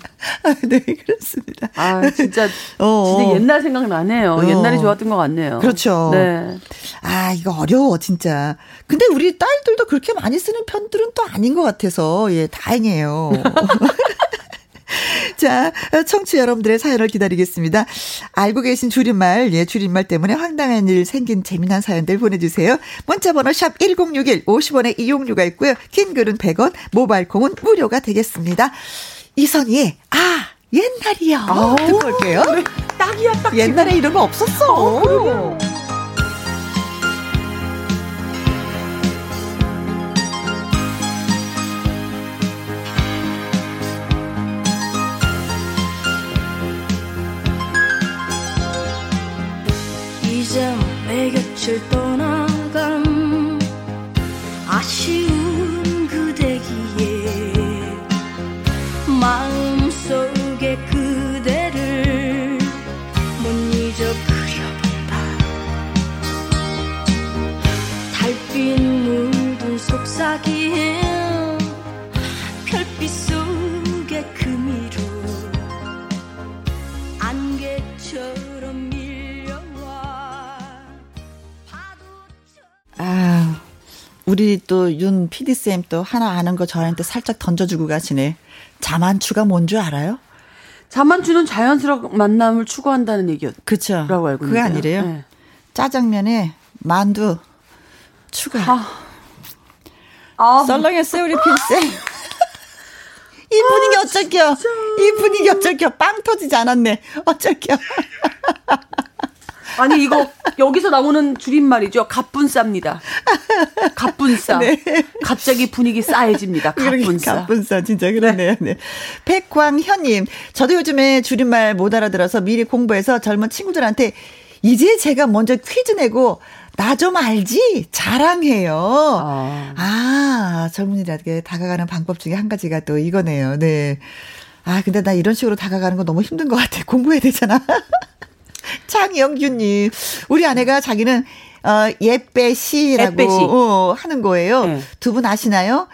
아, 네, 그렇습니다. 아, 진짜, 어. 진짜 옛날 생각 나네요. 어. 옛날이 좋았던 것 같네요. 그렇죠. 네. 아, 이거 어려워, 진짜. 근데 우리 딸들도 그렇게 많이 쓰는 편들은 또 아닌 것 같아서, 예, 다행이에요. 자, 청취 여러분들의 사연을 기다리겠습니다. 알고 계신 줄임말, 예, 줄임말 때문에 황당한 일 생긴 재미난 사연들 보내주세요. 문자번호 샵 1061, 50원의 이용료가 있고요. 긴 글은 100원, 모바일 콩은 무료가 되겠습니다. 이선희의, 아, 옛날이요. 아우, 듣고 올게요. 딱이야, 딱. 옛날에 이런 거 없었어. 이제 내 곁을 떠나간 아쉬운 그대기에 마음속에 그대를 못 잊어 그려본다. 달빛 속삭임 별 우리 또 윤 PD쌤 또 하나 아는 거 저한테 살짝 던져주고 가시네. 자만추가 뭔 줄 알아요? 자만추는 자연스러운 만남을 추구한다는 얘기였. 그쵸. 라고 알고 그게 있는데요. 아니래요. 네. 짜장면에 만두 추가. 아. 아, 썰렁했어요, 우리 PD쌤. 이 분위기 어쩔겨? 이 분위기 어쩔겨? 빵 터지지 않았네. 어쩔겨? 아니 이거 여기서 나오는 줄임말이죠. 갑분싸입니다. 갑분싸. 네. 갑자기 분위기 싸해집니다. 갑분싸. 갑분싸 진짜 그러네요. 네. 백광현님, 저도 요즘에 줄임말 못 알아들어서 미리 공부해서 젊은 친구들한테 이제 제가 먼저 퀴즈 내고 나좀 알지 자랑해요. 아. 아, 젊은이들에게 다가가는 방법 중에 한 가지가 또 이거네요. 네. 아, 근데 나 이런 식으로 다가가는 거 너무 힘든 것 같아. 공부해야 되잖아. 장영규님, 우리 아내가 자기는 어, 예빼시라고 예빼시. 어, 하는 거예요. 네. 두분 아시나요?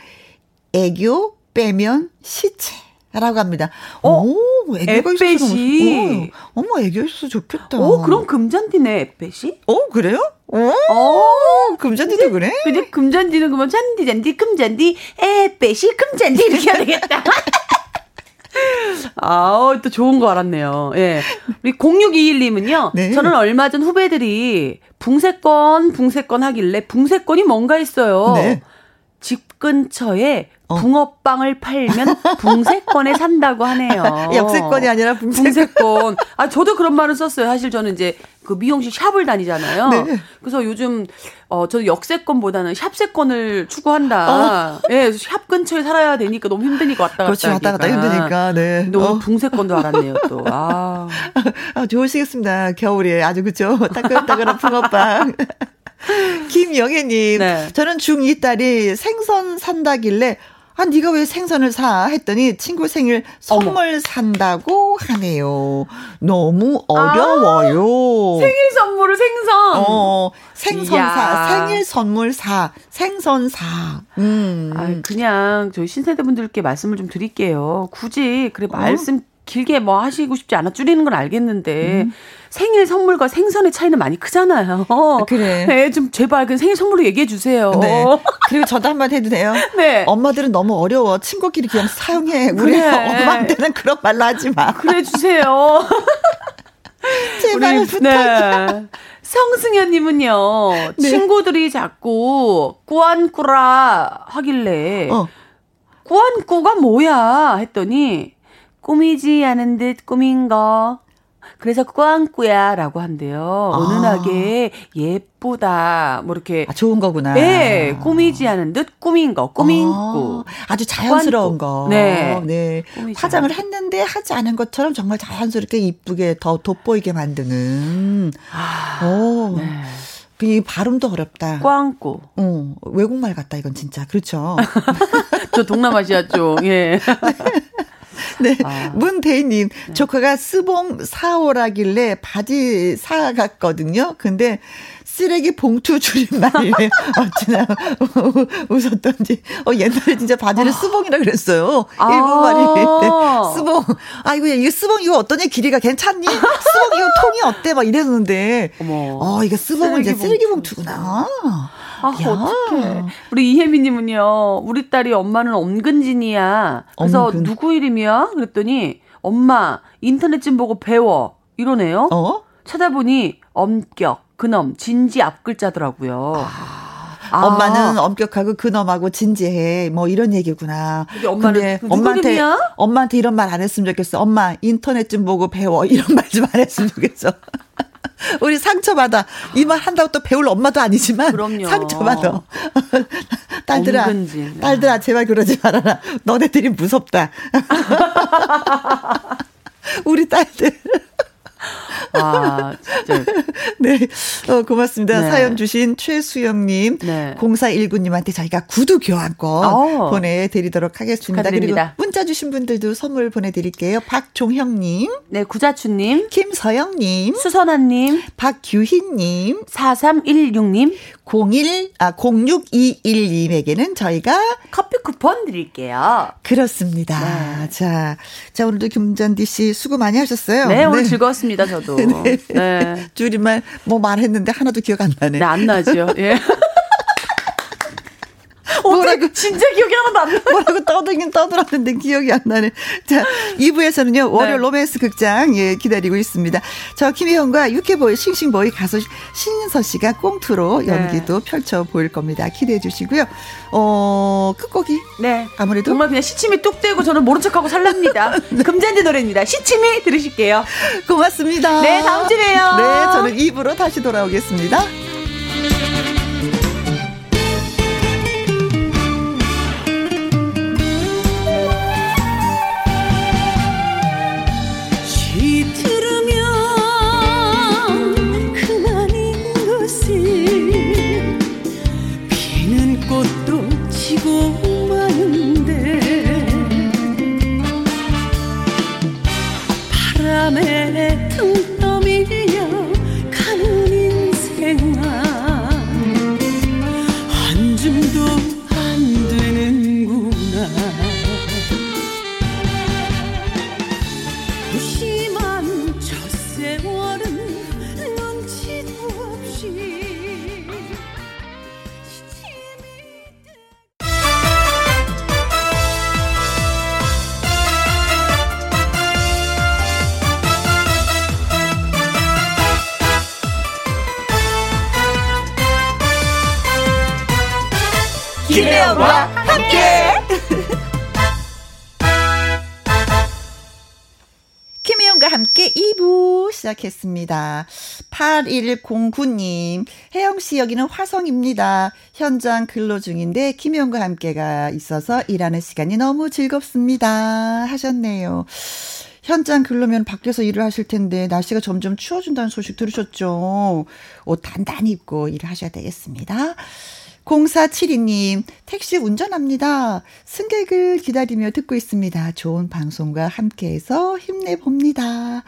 애교 빼면 시체 라고 합니다. 어? 오, 애교가 있어서 어, 어머, 애교 있어서 좋겠다. 오 그럼 금잔디네 에페시? 어, 그래요? 오, 어. 금잔디도 그래? 그지 금잔디는 그러면 잔디 잔디 금잔디 에페시 금잔디 이렇게 해야 되겠다. 아우 또 좋은 거 알았네요. 예. 우리 0621님은요. 네. 저는 얼마 전 후배들이 붕세권 붕세권 하길래 붕세권이 뭔가 했어요. 네. 집 근처에 어. 붕어빵을 팔면 붕세권에 산다고 하네요. 역세권이 아니라 붕세권. 붕세권. 아, 저도 그런 말을 썼어요. 사실 저는 이제 그 미용실 샵을 다니잖아요. 네. 그래서 요즘, 어, 저도 역세권보다는 샵세권을 추구한다. 예, 샵 근처에 살아야 되니까 너무 힘드니까 왔다 갔다. 어. 그렇지, 왔다 갔다. 힘드니까, 네. 오늘 어. 붕세권도 알았네요, 또. 아. 아, 좋으시겠습니다. 겨울에 아주 그죠? 따끈따끈한 붕어빵. 김영애님, 네. 저는 중2 딸이 생선 산다길래, 아, 네가 왜 생선을 사? 했더니 친구 생일 선물 산다고 하네요. 너무 어려워요. 생일 선물을 생선. 어, 생선사, 이야. 생일 선물 사, 생선사. 음. 아, 그냥 저희 신세대 분들께 말씀을 좀 드릴게요. 굳이 그래 말씀 길게 뭐 하시고 싶지 않아 줄이는 건 알겠는데 생일 선물과 생선의 차이는 많이 크잖아요. 그래. 네, 좀 제발 그 생일 선물로 얘기해 주세요. 네. 그리고 저도 한마디 해도 돼요? 네. 엄마들은 너무 어려워. 친구끼리 그냥 사용해. 우리 그래. 엄마한테는 그런 말로 하지 마. 그래 주세요. 제발 우리 부탁이야. 네. 성승현님은요 네. 친구들이 자꾸 꾸안꾸라 하길래 어. 꾸안꾸가 뭐야 했더니 꾸미지 않은 듯 꾸민 거. 그래서 꾸안꾸야 라고 한대요. 아. 은은하게 예쁘다. 뭐 이렇게. 아, 좋은 거구나. 네, 꾸미지 않은 듯 꾸민 거, 꾸민 꾸. 아, 주 자연스러운 꾸안꾸. 거. 네. 네. 화장을 않은 했는데 하지 않은 것처럼 정말 자연스럽게 이쁘게 더 돋보이게 만드는. 아, 오. 네. 그 발음도 어렵다. 꾸안꾸. 어, 외국말 같다, 이건 진짜. 그렇죠. 저 동남아시아 쪽, 예. 네. 아. 문대희님, 조카가 스봉 사오라길래 바지 사갔거든요. 근데 쓰레기 봉투 줄임말이래. 어찌나 웃었던지. 어, 옛날에 진짜 바지를 스봉이라 그랬어요. 아. 일본 말일 때. 스봉. 아, 이거, 이거 스봉 이거 어떠냐? 길이가 괜찮니? 스봉 이거 통이 어때? 막 이랬는데. 어머. 어, 이거 스봉은 이제 쓰레기 쓰레기 봉투. 봉투구나. 아, 야. 어떡해. 우리 이혜미님은요, 우리 딸이 엄마는 엄근진이야. 그래서 엄근. 누구 이름이야? 그랬더니, 엄마, 인터넷 좀 보고 배워. 이러네요. 어? 찾아보니, 엄격, 근엄, 진지 앞글자더라고요. 아. 엄마는 엄격하고 근엄하고 진지해. 뭐 이런 얘기구나. 근데 엄마한테? 엄마한테 이런 말 안 했으면 좋겠어. 엄마 인터넷 좀 보고 배워. 이런 말 좀 안 했으면 좋겠어. 우리 상처받아. 이 말 한다고 또 배울 엄마도 아니지만 그럼요. 상처받아. 딸들아, 엄근진. 딸들아 제발 그러지 말아라. 너네들이 무섭다. 우리 딸들. 아, 진짜. 네. 어, 고맙습니다. 네. 사연 주신 최수영님, 네. 0419님한테 저희가 구두 교환권 어. 보내드리도록 하겠습니다. 축하드립니다. 그리고 문자 주신 분들도 선물 보내드릴게요. 박종형님, 네, 구자춘님, 김서영님, 수선아님, 박규희님, 4316님, 01, 아, 0621님에게는 저희가 커피 쿠폰 드릴게요. 그렇습니다. 네. 자, 자, 오늘도 김전디 씨 수고 많이 하셨어요. 네, 오늘 즐거웠습니다, 저도. 네. 네. 줄임말 뭐 말했는데 하나도 기억 안 나네. 네, 안 나죠. 예. 뭐라고 진짜 기억이 하나도 안 나. 뭐라고 떠들긴 떠들었는데 기억이 안 나네. 자, 2부에서는요, 월요 네. 로맨스 극장, 예, 기다리고 있습니다. 저 김혜영과 유쾌보이, 싱싱보이 가수 신인서 씨가 꽁트로 네. 연기도 펼쳐 보일 겁니다. 기대해 주시고요. 어, 끝곡이 네. 아무래도 정말 그냥 시침이 뚝 떼고 저는 모른 척하고 살랍니다. 금잔디 노래입니다. 시침이 들으실게요. 고맙습니다. 네, 다음 주에 봬요. 네, 저는 2부로 다시 돌아오겠습니다. 바 김혜영과 함께! 김혜영과 함께 2부 시작했습니다. 8109님, 혜영씨 여기는 화성입니다. 현장 근로 중인데 김혜영과 함께가 있어서 일하는 시간이 너무 즐겁습니다. 하셨네요. 현장 근로면 밖에서 일을 하실 텐데 날씨가 점점 추워진다는 소식 들으셨죠? 옷 단단히 입고 일을 하셔야 되겠습니다. 0472님, 택시 운전합니다. 승객을 기다리며 듣고 있습니다. 좋은 방송과 함께해서 힘내봅니다.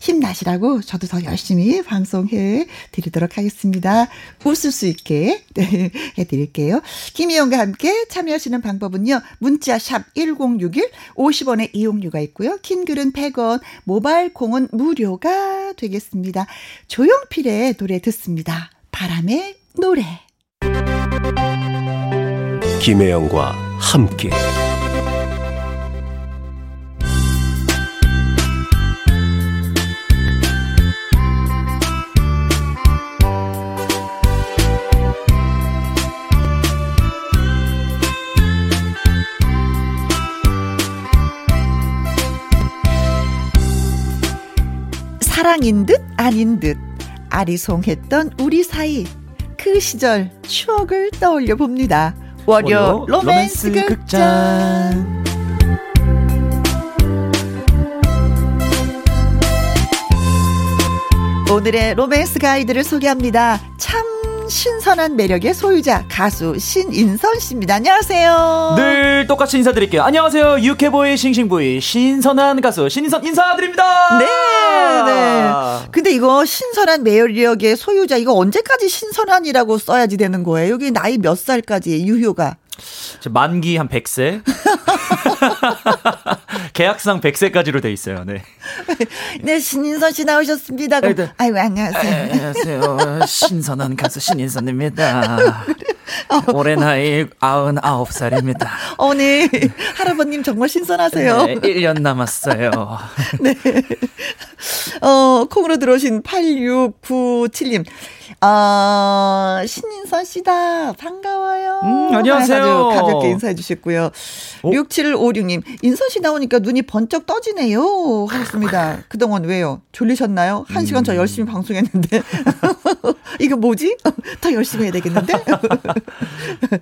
힘나시라고 저도 더 열심히 방송해 드리도록 하겠습니다. 웃을 수 있게 네, 해드릴게요. 김희영과 함께 참여하시는 방법은요. 문자 샵 1061, 50원의 이용료가 있고요. 긴 글은 100원, 모바일 콩은 무료가 되겠습니다. 조용필의 노래 듣습니다. 바람의 노래. 김혜영과 함께. 사랑인 듯 아닌 듯 아리송했던 우리 사이 그 시절 추억을 떠올려 봅니다. 월요 로맨스, 극장. 오늘의 로맨스 가이드를 소개합니다. 참 신선한 매력의 소유자 가수 신인선 씨입니다. 안녕하세요. 늘 똑같이 인사드릴게요. 안녕하세요. 유쾌보이 싱싱보이 신선한 가수 신인선 인사드립니다. 네, 네. 근데 이거 신선한 매력의 소유자 이거 언제까지 신선한이라고 써야지 되는 거예요? 여기 나이 몇 살까지 유효가? 만기 한 100세. 계약상 100세까지로 돼 있어요. 네. 네, 신인선 씨 나오셨습니다. 그럼, 네. 아이고, 안녕하세요. 안녕하세요. 신선한 가수 신인선입니다. 올해 나이 99살입니다. 어, 네. 할아버님 정말 신선하세요. 네, 1년 남았어요. 네. 어, 콩으로 들어오신 8697님. 어, 신인선 씨다. 반가워요. 음, 안녕하세요. 해가지고 가볍게 인사해 주셨고요. 어? 6756님. 인선 씨 나오니까 눈이 번쩍 떠지네요. 하셨습니다. 그동안 왜요? 졸리셨나요? 한 시간 음. 저 열심히 방송했는데. 이거 뭐지? 더 열심히 해야 되겠는데?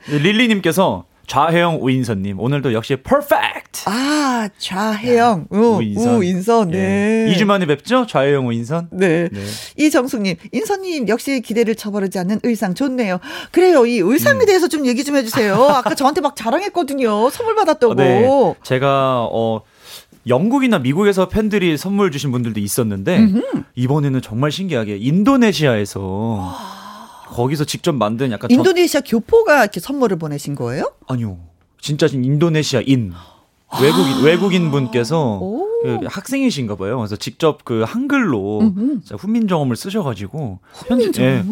네, 릴리님께서 좌혜영 우인선님 오늘도 역시 퍼펙트. 아, 좌혜영. 우, 우인선. 우인선. 네. 예. 2주 만에 뵙죠? 좌혜영 우인선. 네. 네. 이정숙님, 인선님 역시 기대를 저버리지 않는 의상 좋네요. 그래요. 이 의상에 음. 대해서 좀 얘기 좀 해주세요. 아까 저한테 막 자랑했거든요. 선물 받았다고. 어, 네. 제가 어 영국이나 미국에서 팬들이 선물 주신 분들도 있었는데 이번에는 정말 신기하게 인도네시아에서 거기서 직접 만든 약간 전- 인도네시아 교포가 이렇게 선물을 보내신 거예요? 아니요. 진짜 인도네시아인 외국인 외국인 분께서 아. 오. 그 학생이신가 봐요. 그래서 직접 그 한글로 훈민정음을 쓰셔가지고 편지 예.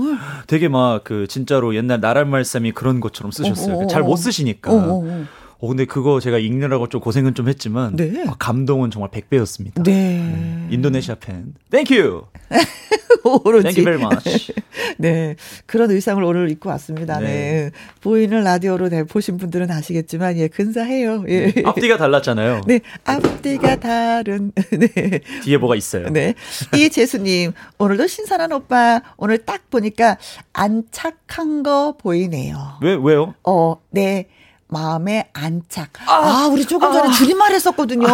되게 막 그 진짜로 옛날 나랏말씀이 그런 것처럼 쓰셨어요. 잘 못 쓰시니까. 어. 어, 근데 그거 제가 읽느라고 좀 고생은 좀 했지만 네. 아, 감동은 정말 100배였습니다. 네. 인도네시아 팬. Thank you. 오로지. Thank you very much. 네. 그런 의상을 오늘 입고 왔습니다. 네. 네. 보이는 라디오로 네, 보신 분들은 아시겠지만, 예, 근사해요. 예. 앞뒤가 달랐잖아요. 네. 앞뒤가 다른. 네. 뒤에 뭐가 있어요. 네. 이재수님, 오늘도 신선한 오빠, 오늘 딱 보니까 안착한 거 보이네요. 왜 왜요? 어, 네. 마음에 안착. 아, 우리 조금 전에 줄임말 했었거든요.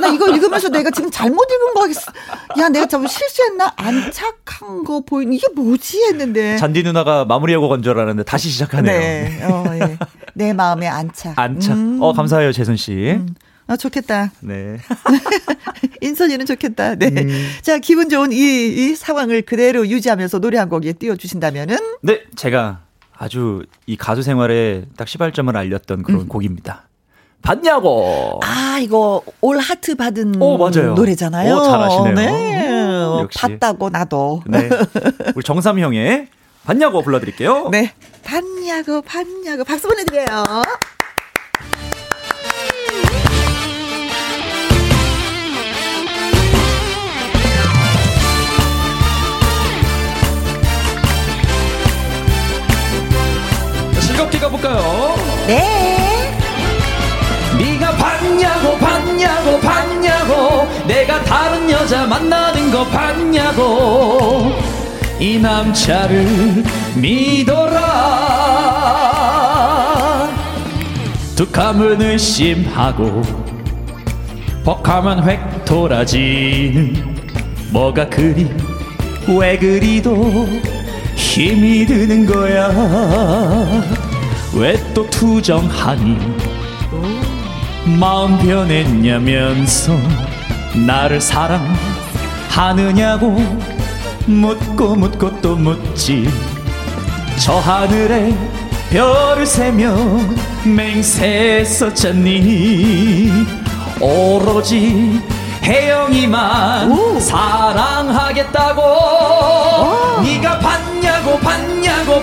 나 이거 읽으면서 내가 지금 잘못 읽은 거 하겠어. 야, 내가 좀 실수했나? 안착한 거 보이니? 이게 뭐지? 했는데. 잔디 누나가 마무리하고 간 줄 알았는데 다시 시작하네요. 네. 어, 예. 내 마음에 안착. 안착. 음. 어 감사해요 재순 씨. 아, 좋겠다. 네. 인선이는 좋겠다. 네. 음. 자, 기분 좋은 이, 이 상황을 그대로 유지하면서 노래 한 곡에 띄워주신다면은? 네, 제가 아주 이 가수 생활에 딱 시발점을 알렸던 그런 곡입니다. 봤냐고. 아, 이거 올 하트 받은 오, 맞아요. 노래잖아요. 오, 잘하시네요. 네. 음, 역시. 봤다고 나도. 네. 우리 정삼 형의 봤냐고 불러드릴게요. 네. 봤냐고 봤냐고 박수 보내드려요. 가볼까요? 네. 네가 봤냐고 봤냐고 봤냐고 내가 다른 여자 만나는 거 봤냐고 이 남자를 믿어라 툭하면 의심하고 벅하면 획 돌아지는 뭐가 그리 왜 그리도 힘이 드는 거야 왜 또 투정하니 마음 변했냐면서 나를 사랑하느냐고 묻고 묻고 또 묻지. 저 하늘에 별을 세며 맹세했었잖니? 오로지 혜영이만 사랑하겠다고. 네가 봤냐고 봤냐고 봤냐고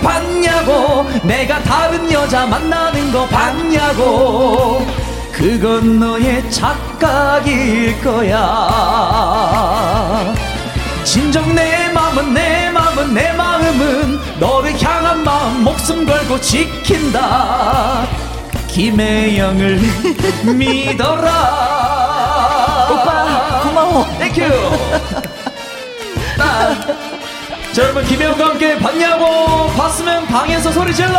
내가 다른 여자 만나는 거 봤냐고. 그건 너의 착각일 거야. 진정 내 맘은 내 맘은 내 마음은 너를 향한 마음 목숨 걸고 지킨다. 김혜영을 믿어라. 오빠, 고마워. Thank you 자 여러분 김혜영과 함께 봤냐고 봤으면 방에서 소리 질러!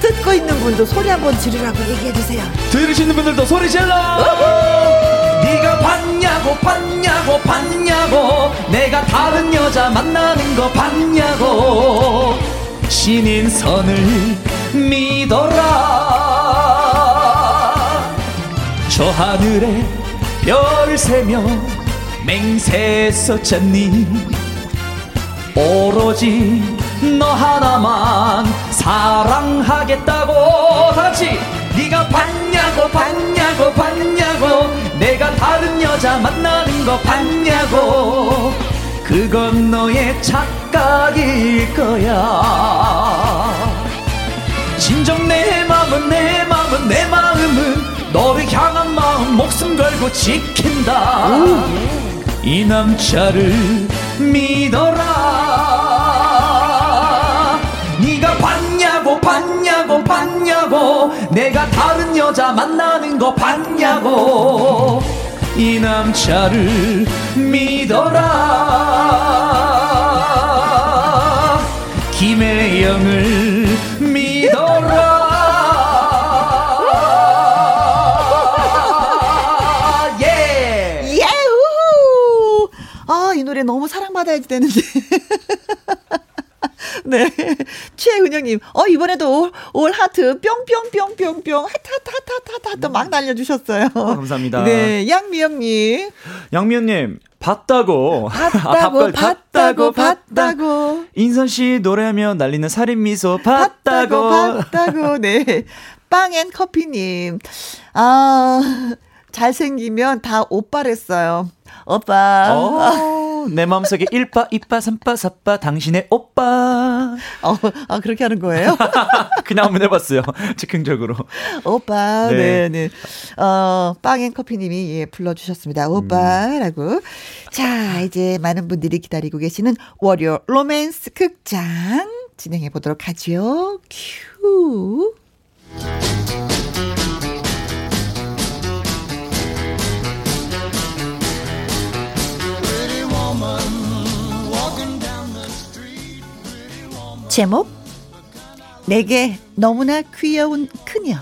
듣고 있는 분도 소리 한번 지르라고 얘기해 주세요. 들으시는 분들도 소리 질러! 네가 봤냐고 봤냐고 봤냐고 내가 다른 여자 만나는 거 봤냐고. 신인선을 믿어라. 저 하늘에 별 세며 맹세했었잖니? 오로지 너 하나만 사랑하겠다고 다같이 네가 봤냐고 봤냐고 봤냐고. 내가 다른 여자 만나는 거 봤냐고. 그건 너의 착각일 거야. 진정 내 맘은 내 맘은 내 마음은 너를 향한 마음 목숨 걸고 지킨다 이 남자를 믿어라. 네가 봤냐고 봤냐고 봤냐고. 내가 다른 여자 만나는 거 봤냐고. 이 남자를 믿어라. 김혜영을 받아야지 되는데. 네. 최은영님, 어, 이번에도 올, 올 하트 뿅뿅뿅뿅뿅 하트, 하트, 하트, 하트, 하트, 하트 막 날려주셨어요. 감사합니다. 네. 양미영님, 양미연님 봤다고 봤다고, 아, 봤다고, 봤다고. 인선 씨 노래하며 날리는 살인 미소 봤다고, 봤다고 봤다고. 네. 빵앤 커피님, 아, 잘생기면 다 오빠랬어요. 오빠. 어, 내 마음속에 1빠 2빠 3빠 4빠 당신의 오빠 어, 아, 그렇게 하는 거예요? 그냥 한번 해봤어요 즉흥적으로 오빠, 네. 네, 네. 어, 빵앤커피님이 예, 불러주셨습니다. 오빠라고. 자, 이제 많은 분들이 기다리고 계시는 월요 로맨스 극장 진행해 보도록 하죠. 큐. 제목 내게 너무나 귀여운 그녀.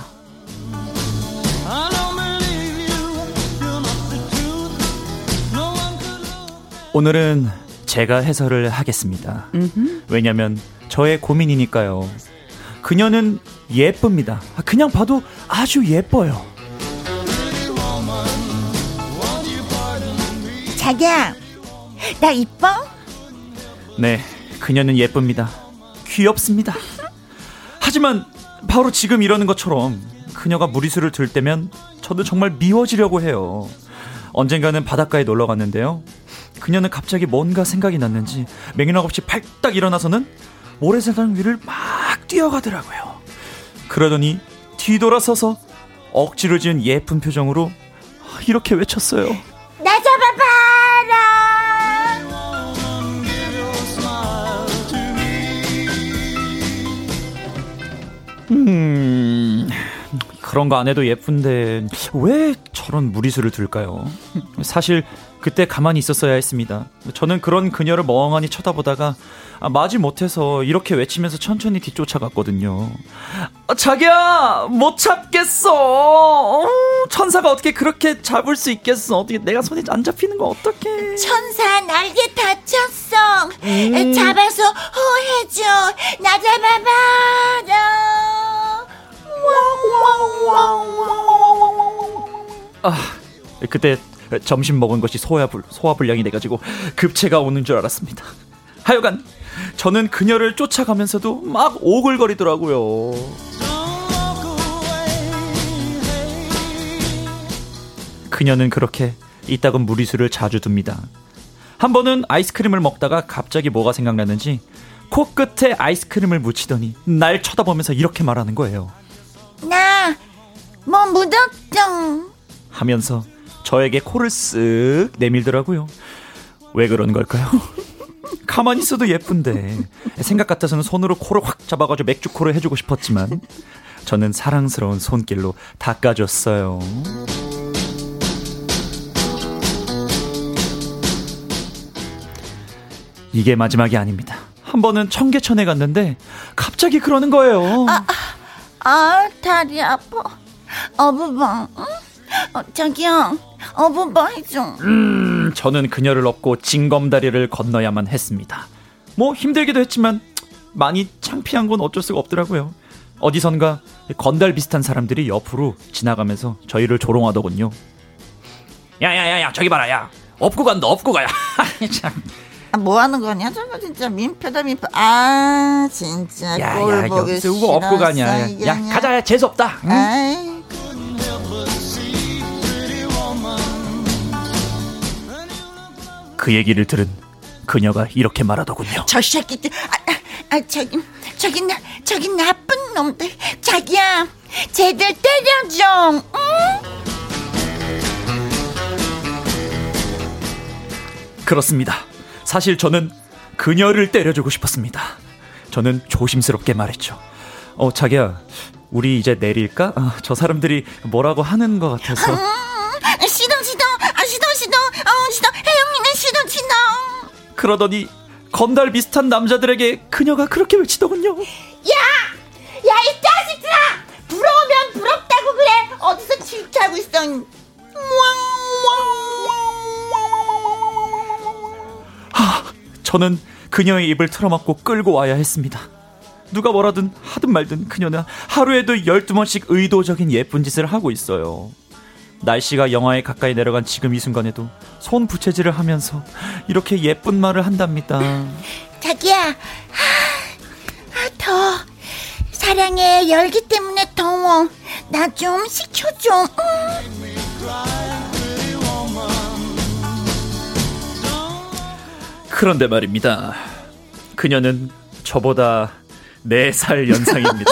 오늘은 제가 해설을 하겠습니다 왜냐면 저의 고민이니까요 그녀는 예쁩니다 아, 그냥 봐도 아주 예뻐요 자기야, 나 이뻐? 네, 그녀는 예쁩니다. 귀엽습니다. 하지만 바로 지금 이러는 것처럼 그녀가 무리수를 들 때면 저도 정말 미워지려고 해요. 언젠가는 바닷가에 놀러 갔는데요. 그녀는 갑자기 뭔가 생각이 났는지 맹연락 없이 팔딱 일어나서는 모래사장 위를 막 뛰어가더라고요. 그러더니 뒤돌아서서 억지로 지은 예쁜 표정으로 이렇게 외쳤어요. 나 잡아봐 그런 거 안 해도 예쁜데 왜 저런 무리수를 들까요? 사실 그때 가만히 있었어야 했습니다. 저는 그런 그녀를 멍하니 쳐다보다가 아, 마지 못해서 이렇게 외치면서 천천히 뒤쫓아갔거든요. 아, 자기야, 못 잡겠어. 어, 천사가 어떻게 그렇게 잡을 수 있겠어? 어떻게 내가 손이 안 잡히는 거 어떡해? 천사 날개 다쳤어. 있어. 잡아서 호해줘. 나 잡아봐. 아, 그때 점심 먹은 것이 소화불, 소화불량이 돼가지고 급체가 오는 줄 알았습니다. 하여간 저는 그녀를 쫓아가면서도 막 오글거리더라고요. 그녀는 그렇게 이따금 무리수를 자주 둡니다. 한 번은 아이스크림을 먹다가 갑자기 뭐가 생각났는지 코끝에 아이스크림을 묻히더니 날 쳐다보면서 이렇게 말하는 거예요. 나, 뭐 묻었죠? 하면서 저에게 코를 쓱 내밀더라고요. 왜 그런 걸까요? 가만히 있어도 예쁜데 생각 같아서는 손으로 코를 확 잡아가지고 맥주 코를 해주고 싶었지만 저는 사랑스러운 손길로 닦아줬어요. 이게 마지막이 아닙니다. 한 번은 청계천에 갔는데 갑자기 그러는 거예요. 아, 다리 아파. 어부바, 응? 어, 자기야, 어부바 해줘. 음, 저는 그녀를 업고 징검다리를 건너야만 했습니다. 뭐 힘들기도 했지만 많이 창피한 건 어쩔 수가 없더라고요. 어디선가 건달 비슷한 사람들이 옆으로 지나가면서 저희를 조롱하더군요. 야야야야 저기 봐라 야 업고 간다 업고 가야 참. 아, 뭐 하는 거냐? 저거 진짜 민폐다, 민폐. 아, 진짜. 꼴 야야 보기 여기서 우거 업고 가냐 야, 야 가자 야 재수 없다 응? 아이, 그 얘기를 들은 그녀가 이렇게 말하더군요. 저 새끼들. 아, 아, 아, 저기, 저기, 나, 저기 나쁜 놈들. 자기야, 쟤들 때려줘. 응? 그렇습니다. 사실 저는 그녀를 때려주고 싶었습니다. 저는 조심스럽게 말했죠. 어, 자기야, 우리 이제 내릴까? 아, 저 사람들이 뭐라고 하는 것 같아서. 음, 시동, 시동. 아, 시동, 시동. 어, 시동. 혜영이는 시동, 시동. 그러더니 건달 비슷한 남자들에게 그녀가 그렇게 외치더군요. 야! 야, 이 자식들아! 부러우면 부럽다고 그래! 어디서 질투하고 있어? 저는 그녀의 입을 틀어막고 끌고 와야 했습니다. 누가 뭐라든 하든 말든 그녀는 하루에도 12번씩 의도적인 예쁜 짓을 하고 있어요. 날씨가 영하에 가까이 내려간 지금 이 순간에도 손 부채질을 하면서 이렇게 예쁜 말을 한답니다. 자기야, 아, 아, 더워. 사랑의 열기 때문에 더워. 나 좀 식혀줘. 음. 그런데 말입니다. 그녀는 저보다 4살 연상입니다.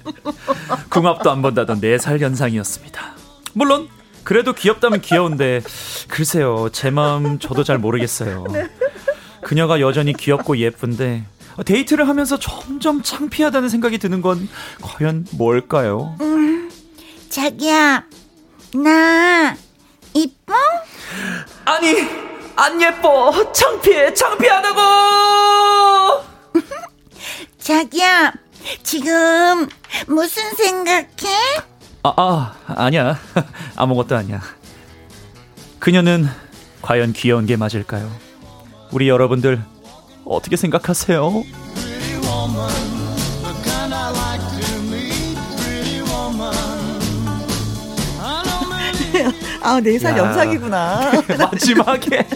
궁합도 안 본다던 4살 연상이었습니다. 물론 그래도 귀엽다면 귀여운데 글쎄요 제 마음 저도 잘 모르겠어요. 그녀가 여전히 귀엽고 예쁜데 데이트를 하면서 점점 창피하다는 생각이 드는 건 과연 뭘까요? 자기야, 나 이뻐? 아니 안 예뻐 창피해 창피하다고 자기야, 지금 무슨 생각해? 아, 아, 아니야. 아무것도 아니야. 그녀는 과연 귀여운 게 맞을까요? 우리 여러분들 어떻게 생각하세요? 아, 네살 야. 연상이구나. 마지막에.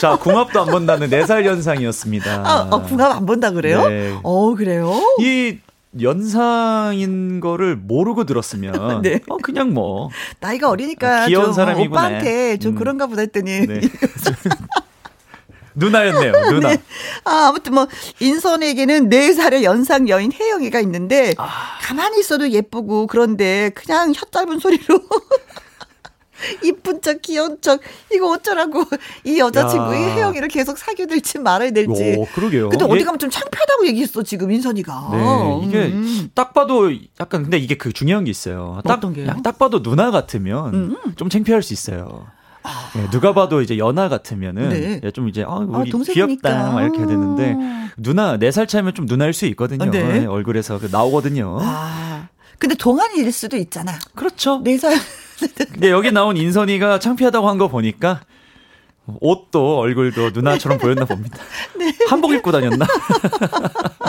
자, 궁합도 안 본다는 4살 연상이었습니다. 아, 어, 궁합 안 본다 그래요? 네. 어, 그래요? 이 연상인 거를 모르고 들었으면 네. 어, 그냥 뭐 나이가 어리니까 아, 귀여운 좀 사람이구나. 오빠한테 좀 음. 그런가 보다 했더니 네. 누나였네요. 누나. 아, 아무튼 뭐 인선에게는 네 살의 연상 여인 혜영이가 있는데 아. 가만히 있어도 예쁘고 그런데 그냥 혀 짧은 소리로 이쁜 척 귀여운 척 이거 어쩌라고 이 여자친구 이 야. 혜영이를 계속 사귀어 될지 말아야 될지. 오, 그러게요. 근데 어디 얘- 가면 좀 창피하다고 얘기했어 지금 인선이가. 네, 이게 음. 딱 봐도 약간 근데 이게 그 중요한 게 있어요. 딱, 어떤 게요? 야, 딱 봐도 누나 같으면 음. 좀 창피할 수 있어요. 예, 누가 봐도 이제 연하 같으면은 네. 예, 좀 이제 아, 아, 우리 동생이니까. 귀엽다 막 이렇게 되는데 누나 네 살 차이면 좀 누나일 수 있거든요. 네. 예, 얼굴에서 그 나오거든요. 아, 근데 동안일 수도 있잖아. 그렇죠. 네 살. 근데 여기 나온 인선이가 창피하다고 한 거 보니까 옷도 얼굴도 누나처럼 보였나 봅니다. 한복 입고 다녔나?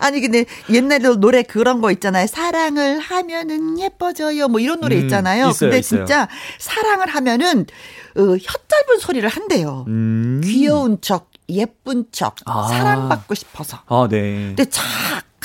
아니 근데 옛날에 노래 그런 거 있잖아요. 사랑을 하면은 예뻐져요. 뭐 이런 노래 음, 있잖아요. 있어요, 근데 있어요. 진짜 사랑을 하면은 어, 혀 짧은 소리를 한대요. 음. 귀여운 척, 예쁜 척, 아. 사랑받고 싶어서. 아, 네. 근데 참,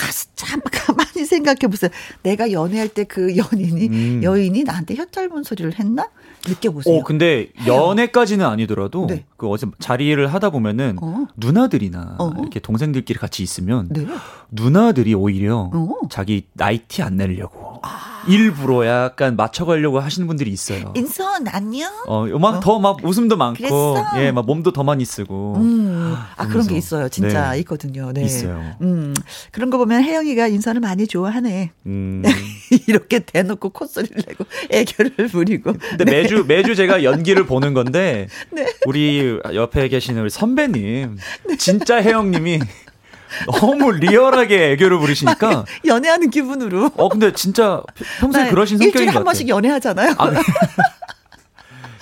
가스 참 가만히 생각해 보세요. 내가 연애할 때 그 연인이 음. 여인이 나한테 혀 짧은 소리를 했나? 느껴보세요. 어, 근데 연애까지는 아니더라도 네. 그 어제 자리를 하다 보면은 어. 누나들이나 어. 이렇게 동생들끼리 같이 있으면 네. 누나들이 오히려 어. 자기 나이티 안 내려고 일부러 약간 맞춰가려고 하시는 분들이 있어요. 인선 안녕. 어, 막더막 웃음도 많고, 그랬어? 예, 막 몸도 더 많이 쓰고. 음, 아, 그런. 게 있어요. 진짜 네. 있거든요. 네. 있어요. 음, 그런 거 보면 혜영이가 인선을 많이 좋아하네. 음. 이렇게 대놓고 콧소리를 내고 애교를 부리고. 근데 매주 매주 제가 연기를 보는 건데 네. 우리 옆에 계시는 우리 선배님 진짜 혜영님이 너무 리얼하게 애교를 부리시니까 연애하는 기분으로. 어 근데 진짜 평소에 네, 그러신 성격인 일주일에 것한 같아요. 번씩 연애하잖아요. 아, 네.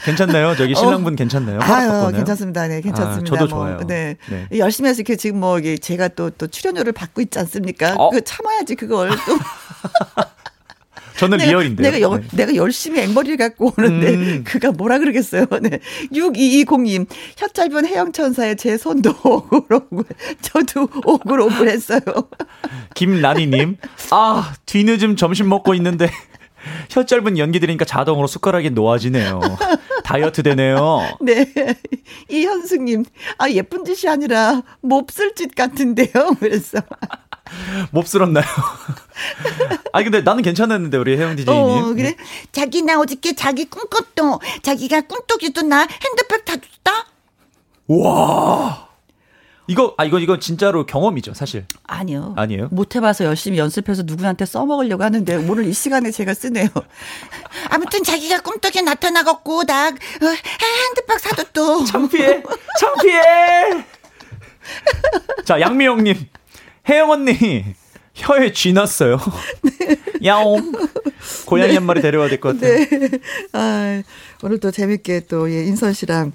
괜찮나요? 저기 신랑분 괜찮나요? 허락 어. 아유, 받거나요? 괜찮습니다. 네, 괜찮습니다. 아, 저도 뭐, 좋아요. 네. 네. 열심히 해서 이렇게 지금 뭐, 이게 제가 또, 또 출연료를 받고 있지 않습니까? 어? 그 참아야지, 그걸 또. 저는 내가, 리얼인데요. 내가, 여, 네. 내가 열심히 앵머리를 갖고 오는데, 음. 그가 뭐라 그러겠어요. 네. 6220님, 혀 짧은 해영천사에 제 손도 오글오글, 저도 오글오글 했어요. 김란희님, 아 뒤늦은 점심 먹고 있는데 혀 짧은 연기 들으니까 자동으로 숟가락이 놓아지네요. 다이어트 되네요. 네. 이현숙님, 아, 예쁜 짓이 아니라 몹쓸 짓 같은데요. 그래서. 몹스럽나요? 아니 근데 나는 괜찮았는데 우리 혜영 DJ님. 어, 그래? 자기 나 어저께 자기 꿈꿨도 자기가 꿈떡이도 나 핸드백 다 줬다. 와. 이거 아 이거 이거 진짜로 경험이죠 사실. 아니요. 아니에요? 못 해봐서 열심히 연습해서 누구한테 써먹으려고 하는데 오늘 이 시간에 제가 쓰네요. 아무튼 자기가 꿈떡에 나타나갖고 나 어, 핸드백 사줬도. 창피해. 창피해. 자 양미영님, 혜영 언니 혀에 쥐 났어요. 야옹. 고양이 한 마리 데려와야 될 것 같아요. 네. 아, 오늘 또 재밌게 또 예, 인선 씨랑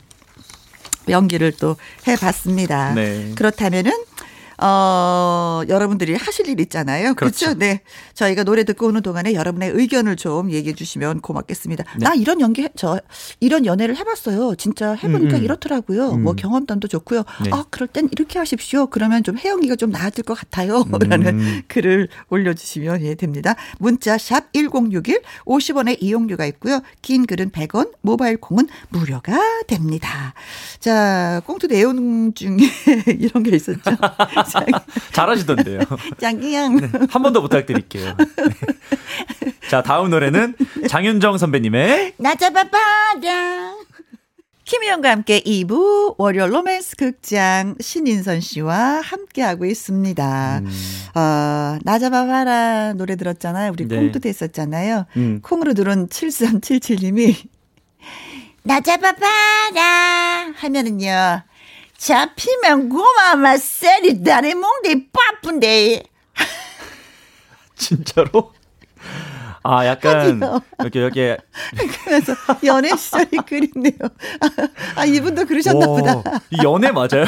연기를 또 해봤습니다. 네. 그렇다면은 어, 여러분들이 하실 일 있잖아요. 그렇죠. 그렇죠. 네. 저희가 노래 듣고 오는 동안에 여러분의 의견을 좀 얘기해 주시면 고맙겠습니다. 네. 나 이런 연기, 해- 저, 이런 연애를 해봤어요. 진짜 해보니까 음, 음. 이렇더라고요. 뭐 경험담도 좋고요. 네. 아, 그럴 땐 이렇게 하십시오. 그러면 좀 혜영이가 좀 나아질 것 같아요. 라는 음. 글을 올려주시면 예, 됩니다. 문자 샵 1061, 50원의 이용료가 있고요. 긴 글은 100원, 모바일 콩은 무료가 됩니다. 자, 꽁트 내용 중에 이런 게 있었죠. 자기, 잘하시던데요. 자기양. 한번 더 부탁드릴게요. 네. 자, 다음 노래는 장윤정 선배님의 나 잡아봐라. 김희영과 함께 2부 월요 로맨스 극장 신인선 씨와 함께하고 있습니다. 어, 나 잡아봐라 노래 들었잖아요. 우리 네. 콩도 됐었잖아요. 음. 콩으로 들은 7377님이 나 잡아봐라. 하면은요. 잡히면 고마마 셀이 다리 몽디 빠쁜데. 진짜로 아, 약간 하지요. 이렇게 이렇게 그래서 연애 시절이 그립네요. 아, 이분도 그러셨나 보다. 오, 이 연애 맞아요?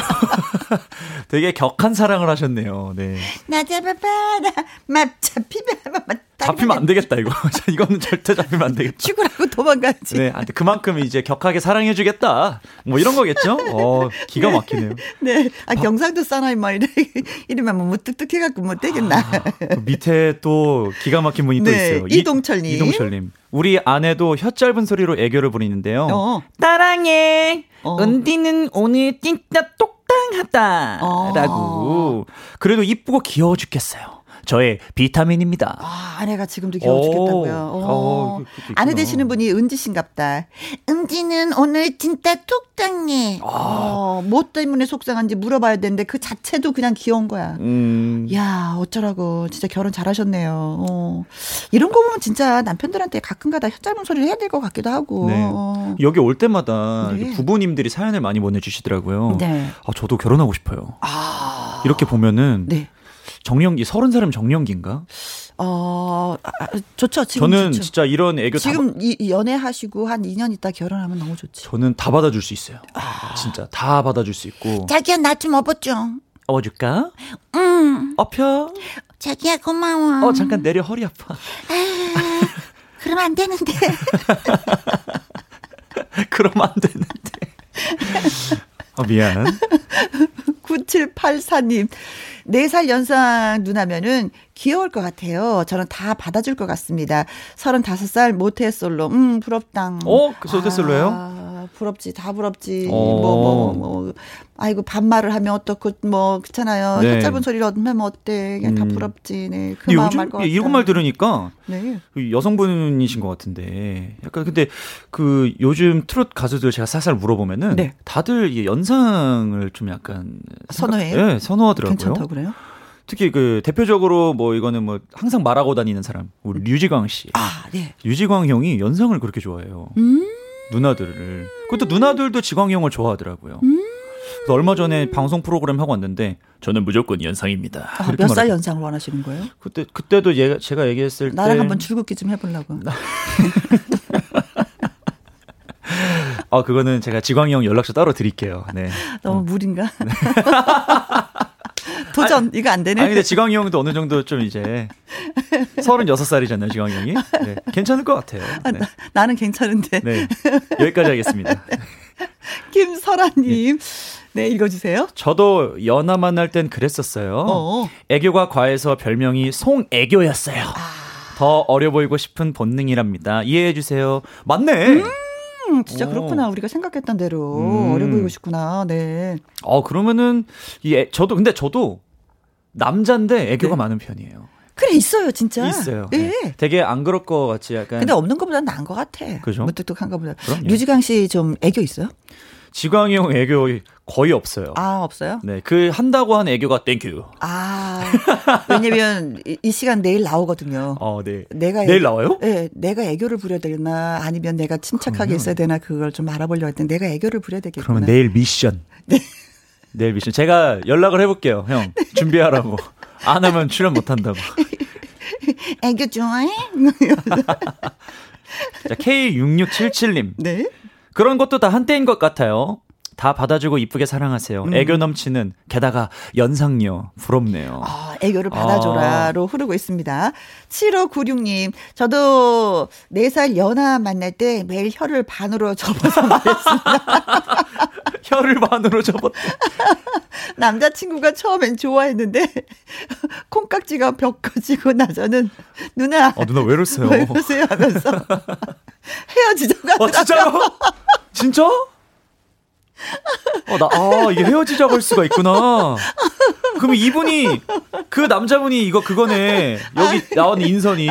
되게 격한 사랑을 하셨네요. 네. 나 잡아봐라. 맛 잡히면 맛 잡히면 안 되겠다 이거. 이거는 절대 잡히면 안 되겠다. 죽으라고 도망가야지. 네, 아, 그만큼 이제 격하게 사랑해주겠다. 뭐 이런 거겠죠? 어, 기가 막히네요. 네. 아, 경상도 사나이 말 이래, 이러면 뭐 무뚝뚝해갖고 못 되겠나. 그 밑에 또 기가 막힌 분이 또 네, 있어요. 이- 이동철님. 이동철님. 우리 아내도 혀 짧은 소리로 애교를 부리는데요. 어. 따랑해. 어. 은디는 오늘 진짜 똑당하다. 어. 라고. 그래도 이쁘고 귀여워 죽겠어요. 저의 비타민입니다. 아, 아내가 지금도 귀여워 죽겠다고요. 오. 어. 아내 되시는 분이 은지신갑다. 은지는 오늘 진짜 톡당해. 어, 뭐 때문에 속상한지 물어봐야 되는데 그 자체도 그냥 귀여운 거야. 음. 야, 어쩌라고. 진짜 결혼 잘하셨네요. 어. 이런 거 보면 진짜 남편들한테 가끔가다 혀 짧은 소리를 해야 될 것 같기도 하고. 네. 어. 여기 올 때마다 네. 부부님들이 사연을 많이 보내주시더라고요. 네. 아, 저도 결혼하고 싶어요. 아. 이렇게 보면은 네. 정년기 서른 살이면 정년기인가? 어, 아, 아, 좋죠. 지금 저는 좋죠. 진짜 이런 애교 다 지금 이, 이 연애하시고 한 2년 있다 결혼하면 너무 좋지. 저는 다 받아줄 수 있어요. 아. 진짜 다 받아줄 수 있고. 자기야 나 좀 업어줘. 업어줄까? 응. 업혀. 자기야 고마워. 어 잠깐 내려 허리 아파. 그러면 안 되는데. 그러면 안 되는데. 어 미안. 9784님, 4살 연상 누나면은 귀여울 것 같아요. 저는 다 받아줄 것 같습니다. 35살 모태솔로, 음, 부럽당. 어? 그 모태솔로예요? 아, 부럽지, 다 부럽지. 어. 뭐, 뭐, 뭐. 아이고, 반말을 하면 어떻고, 뭐, 그렇잖아요. 네. 짧은 소리를 하면 어때. 그냥 다 음. 부럽지. 네. 그 마음 요즘 예. 이런 말 들으니까 네. 그 여성분이신 것 같은데 약간 근데 그 요즘 트롯 가수들 제가 살살 물어보면은 네. 다들 이 연상을 좀 약간 선호해요? 네, 선호하더라고요. 괜찮다고 그래요? 특히 그 대표적으로 뭐 이거는 뭐 항상 말하고 다니는 사람 우리 류지광 씨. 아, 네. 유지광 형이 연상을 그렇게 좋아해요. 음. 누나들을. 그것도 누나들도 지광 형을 좋아하더라고요. 그래서 얼마 전에 방송 프로그램 하고 왔는데 저는 무조건 연상입니다. 아, 이렇게 몇살 말하죠. 연상을 원하시는 거예요? 그때 그때도 얘가 제가 얘기했을 때 나랑 한번 줄긋기 좀 해보려고. 아 그거는 제가 지광이 형 연락처 따로 드릴게요. 네. 너무 무리인가? 도전 이거 안 되네. 아니 근데 지광이 형도 어느 정도 좀 이제 36살이잖아요, 지광이 형이. 네. 괜찮을 것 같아요. 아, 네. 나, 나는 괜찮은데. 네. 여기까지 하겠습니다. 김설아님, 네 읽어주세요. 저도 연하 만날 땐 그랬었어요. 어. 애교가 과해서 별명이 송애교였어요. 아. 더 어려 보이고 싶은 본능이랍니다. 이해해 주세요. 맞네. 음, 진짜 오. 그렇구나. 우리가 생각했던 대로 음. 어려 보이고 싶구나. 네. 어 그러면은 이 애, 저도 근데 저도 남자인데 애교가 네. 많은 편이에요. 그래 있어요, 진짜. 있어요. 예. 네. 되게 안 그럴 것 같이 약간 근데 없는 것보다 나은 것 같아. 그죠? 무뚝뚝한 것보다. 그럼요. 류지광 씨 좀 애교 있어요? 지광이 형 애교 거의 없어요. 아 없어요? 네, 그 한다고 한 애교가 thank you. 아 왜냐면 이, 이 시간 내일 나오거든요. 어, 네. 내가 내일 애교- 나와요? 네, 내가 애교를 부려야 되나 아니면 내가 침착하게 있어야 되나 그걸 좀 알아보려고 했더니 내가 애교를 부려야 되겠구나. 그러면 내일 미션. 내일 미션. 제가 연락을 해 볼게요, 형. 준비하라고. 안 하면 출연 못 한다고. 애교 좋아해? 자, K6677님. 네. 그런 것도 다 한때인 것 같아요. 다 받아주고 이쁘게 사랑하세요. 음. 애교 넘치는 게다가 연상녀 부럽네요. 아, 애교를 받아줘라로 흐르고 있습니다. 7596님, 저도 4살 연하 만날 때 매일 혀를 반으로 접어서 말했습니다. 혀를 반으로 접었다. 남자친구가 처음엔 좋아했는데, 콩깍지가 벽거지고 나서는, 누나, 어, 누나 왜 이러세요? 왜 그러세요? 하면서 헤어지자고 어, 하더라고요. 진짜요? 진짜? 어, 나, 아, 이게 헤어지자고 할 수가 있구나. 그럼 이분이, 그 남자분이 이거 그거네. 여기 나온 인선이.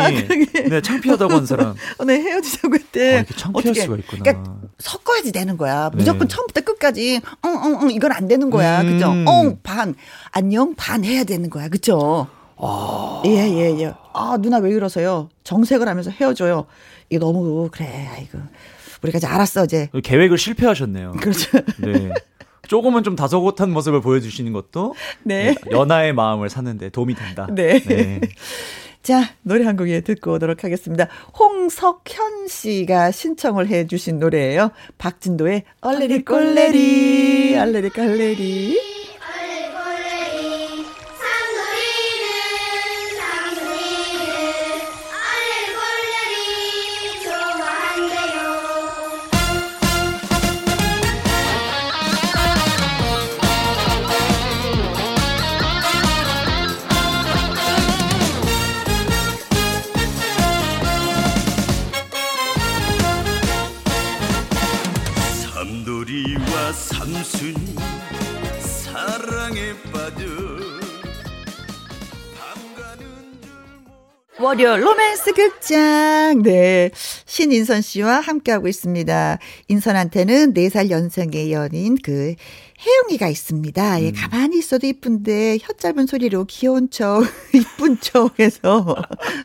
네, 창피하다고 한 사람. 어, 네, 헤어지자고 했대. 아, 이렇게 창피할 어떡해. 수가 있구나. 그러니까 섞어야지 되는 거야. 네. 무조건 처음부터 끝까지, 응, 응, 응, 이건 안 되는 거야. 음. 그죠? 응, 반, 안녕, 반 해야 되는 거야. 그죠? 아. 예, 예, 예. 아, 누나 왜 이러세요? 정색을 하면서 헤어져요. 이게 너무, 그래, 아이고. 우리가 이제 알았어, 이제. 계획을 실패하셨네요. 그렇죠. 네. 조금은 좀 다소곳한 모습을 보여주시는 것도 네. 연하의 마음을 사는데 도움이 된다. 네. 자, 노래 한곡 예, 듣고 오도록 하겠습니다. 홍석현 씨가 신청을 해 주신 노래예요. 박진도의 얼레리 꼴레리, 얼레리 꼴레리. 삼 월요 로맨스 극장. 네. 신인선 씨와 함께하고 있습니다. 인선한테는 4살 연상의 연인 그 혜영이가 있습니다. 예, 가만히 있어도 이쁜데 혀 짧은 소리로 귀여운 척, 이쁜 척 해서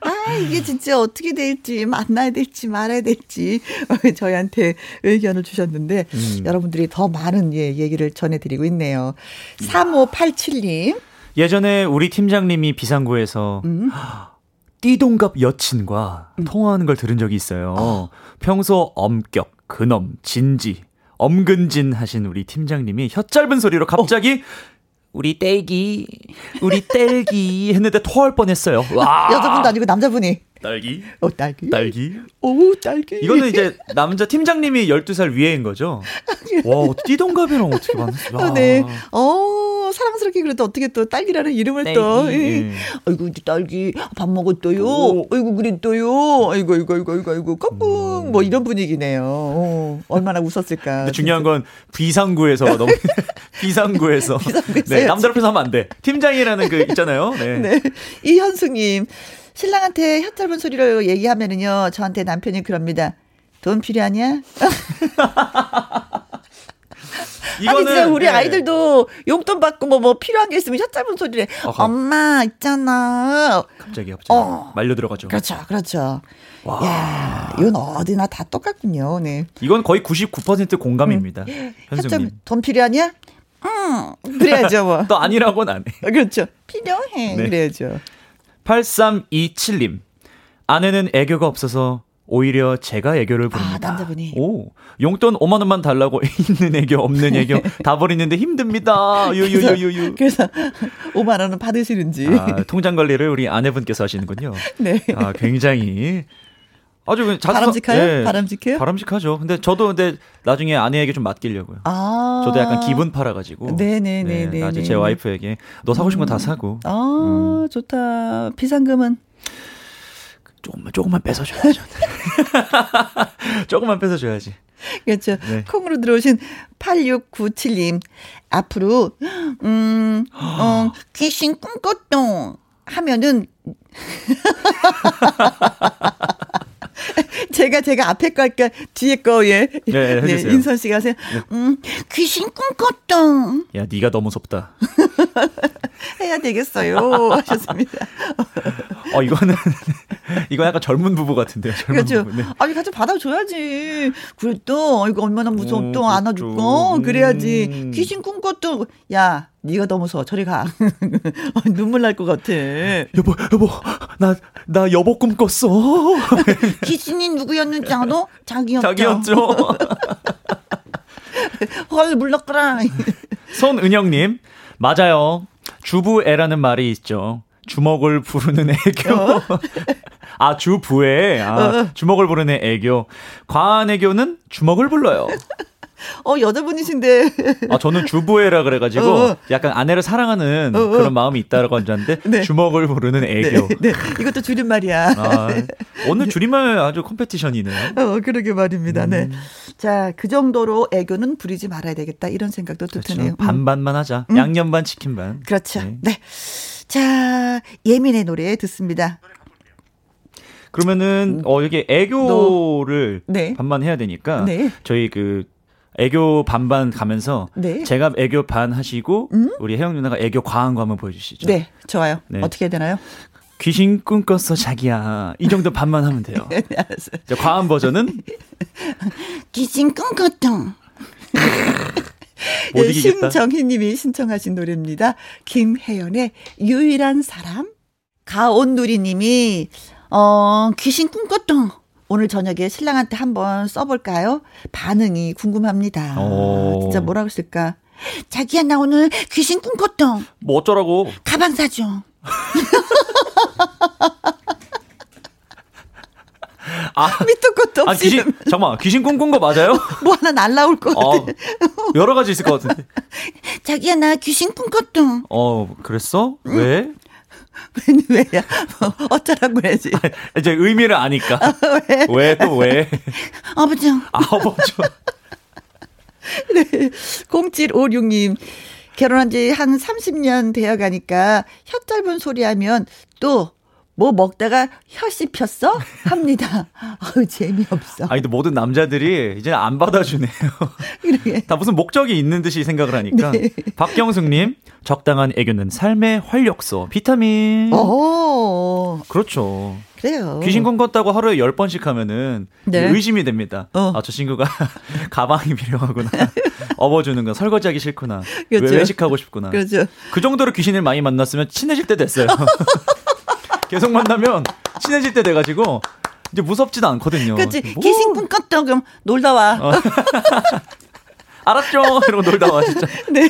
아, 이게 진짜 어떻게 될지 만나야 될지 말아야 될지 저희한테 의견을 주셨는데 여러분들이 더 많은 예, 얘기를 전해 드리고 있네요. 3587님. 예전에 우리 팀장님이 비상구에서 음. 띠동갑 여친과 통화하는 걸 들은 적이 있어요. 평소 엄격, 근엄, 진지, 엄근진 하신 우리 팀장님이 혀 짧은 소리로 갑자기 우리 떼기, 우리 뗄기 했는데 토할 뻔했어요. 와, 여자분도 아니고 남자분이. 딸기, 어, 딸기. 딸기. 오, 딸기. 이거는 이제 남자 팀장님이 12살 위에인 거죠. 와, 띠동갑이랑 어떻게 만났어? 어, 네. 어, 사랑스럽게 그래도 어떻게 또 딸기라는 이름을 또. 딸기, 예. 예. 아이고, 우리 딸기 밥 먹었어요. 오. 아이고, 그랬어요. 아이고, 아이고, 아이고, 아이고, 아이고, 깍꿍. 뭐 이런 분위기네요. 어, 얼마나 웃었을까. 근데 중요한 건 비상구에서 너무 비상구에서 비상구에서 네. 남들 앞에서 하면 안 돼. 팀장이라는 그 있잖아요. 네. 네. 이현숙님, 신랑한테 혀 짧은 소리로 얘기하면은요, 저한테 남편이 그럽니다. 돈 필요하냐? 아니 진짜 우리 네. 아이들도 용돈 받고 뭐, 뭐 필요한 게 있으면 혀 짧은 소리를 어허. 엄마 있잖아. 갑자기 갑자기 어. 말려 들어가죠. 그렇죠, 그렇죠. 야, 이건 어디나 다 똑같군요. 네. 이건 거의 99% 공감입니다. 혀 현승님. 짧은 돈 필요하냐? 응. 그래야죠 뭐. 또 아니라고는 안 해. 그렇죠. 필요해. 네. 그래야죠. 8327님. 아내는 애교가 없어서 오히려 제가 애교를 부릅니다. 아, 남자분이. 오, 용돈 5만 원만 달라고 있는 애교 없는 애교 다 버리는데 힘듭니다. 유유유유유. 그래서 5만 원은 받으시는지. 아, 통장 관리를 우리 아내분께서 하시는군요. 네. 아, 굉장히 아주 자주 바람직해요? 예, 바람직해요? 바람직하죠. 근데 저도 근데 나중에 아내에게 좀 맡기려고요. 아. 저도 약간 기분 팔아 가지고. 네네네네. 나중에 제 와이프에게 너 사고 싶은 거다 사고 아, 좋다. 비상금은 조금만 조금만 뺏어 줘야죠. 조금만 뺏어 줘야지. 그렇죠. 네. 콩으로 들어오신 8697님. 앞으로, 음, 어, 귀신 꿈꿨동 하면은, 제가, 제가 앞에 거 할까, 뒤에 거, 예. 네, 해주세요. 인선 씨가 하세요. 음, 귀신 꿈꿨동 야, 네가 너무 무섭다. 해야 되겠어요. 하셨습니다. 어, 이거는 이거 약간 젊은 부부 같은데요. 젊은 그렇죠. 부부. 네. 아니, 같이 받아줘야지. 그래, 또, 이거 얼마나 무서워. 음, 또 그렇죠. 안아줄까? 그래야지. 음. 귀신 꿈꿨도, 야, 네가 너무 무서워. 저리 가. 어, 눈물 날 것 같아. 여보, 여보, 나, 나 여보 꿈 꿨어. 귀신이 누구였는지 알아? 자기였죠. 자기였죠. 헐, 물렀거라. 손은영님, 맞아요. 주부애라는 말이 있죠. 주먹을 부르는 애교. 어? 아, 주부애. 아, 주먹을 부르는 애교. 과한 애교는 주먹을 불러요. 어, 여자분이신데. 아, 저는 주부애라 그래가지고 어. 약간 아내를 사랑하는 어, 어. 그런 마음이 있다라고 한줄 알았는데 네. 주먹을 부르는 애교. 네, 네. 이것도 줄임말이야. 아, 오늘 줄임말 아주 컴페티션이네요. 어, 그러게 말입니다. 음. 네. 자, 그 정도로 애교는 부리지 말아야 되겠다. 이런 생각도 또 그렇죠. 드네요. 음. 반반만 하자. 양념 반 치킨 반. 그렇죠. 네. 네. 자, 예민의 노래 듣습니다. 그러면은 어 여기 애교를 네. 반반 해야 되니까 네. 저희 그 애교 반반 가면서 네. 제가 애교 반 하시고 우리 혜영 누나가 애교 과한 거 한번 보여주시죠. 네, 좋아요. 네. 어떻게 해야 되나요? 귀신 꿈꿨어 자기야. 이 정도 반만 하면 돼요. 네, 알았어요. 과한 버전은 귀신 꿈꿨동 못 네, 이기겠다. 심정희 님이 신청하신 노래입니다. 김혜연의 유일한 사람. 가온누리 님이, 어, 귀신 꿈꿨동. 오늘 저녁에 신랑한테 한번 써볼까요? 반응이 궁금합니다. 오. 진짜 뭐라고 쓸까? 자기야 나 오늘 귀신 꿈꿨동 뭐 어쩌라고. 가방 사줘 아, 밑도 끝도 아 없이 귀신 잠깐만 귀신 꿈꾼 거 맞아요? 뭐 하나 날라올 것 같아. 어, 여러 가지 있을 것 같은데. 자기야 나 귀신 꿈꿨동 어 그랬어? 왜? 왜야? 뭐 어쩌라고 그래야지. 이제 의미를 아니까. 왜또 왜? 아버지 아버지. 네. 0756님. 결혼한 지 한 30년 되어 가니까 혀 짧은 소리 하면 또 뭐 먹다가 혀 씹혔어? 합니다. 아우, 재미없어. 아니, 근데 모든 남자들이 이제 안 받아주네요. 이렇게. 다 무슨 목적이 있는 듯이 생각을 하니까. 네. 박경숙님, 적당한 애교는 삶의 활력소, 비타민. 어, 그렇죠. 그래요. 귀신 꿈꿨다고 하루에 10번씩 하면은 네. 의심이 됩니다. 어. 아, 저 친구가 가방이 필요하구나. 업어주는 거, 설거지하기 싫구나. 그렇죠. 왜 외식하고 싶구나. 그렇죠. 그 정도로 귀신을 많이 만났으면 친해질 때 됐어요. 계속 만나면 친해질 때 돼가지고 이제 무섭지도 않거든요. 그치. 뭐, 기싱뿐 껐다 그럼 놀다 와. 어. 알았죠? 이러고 놀다 와, 진짜. 네.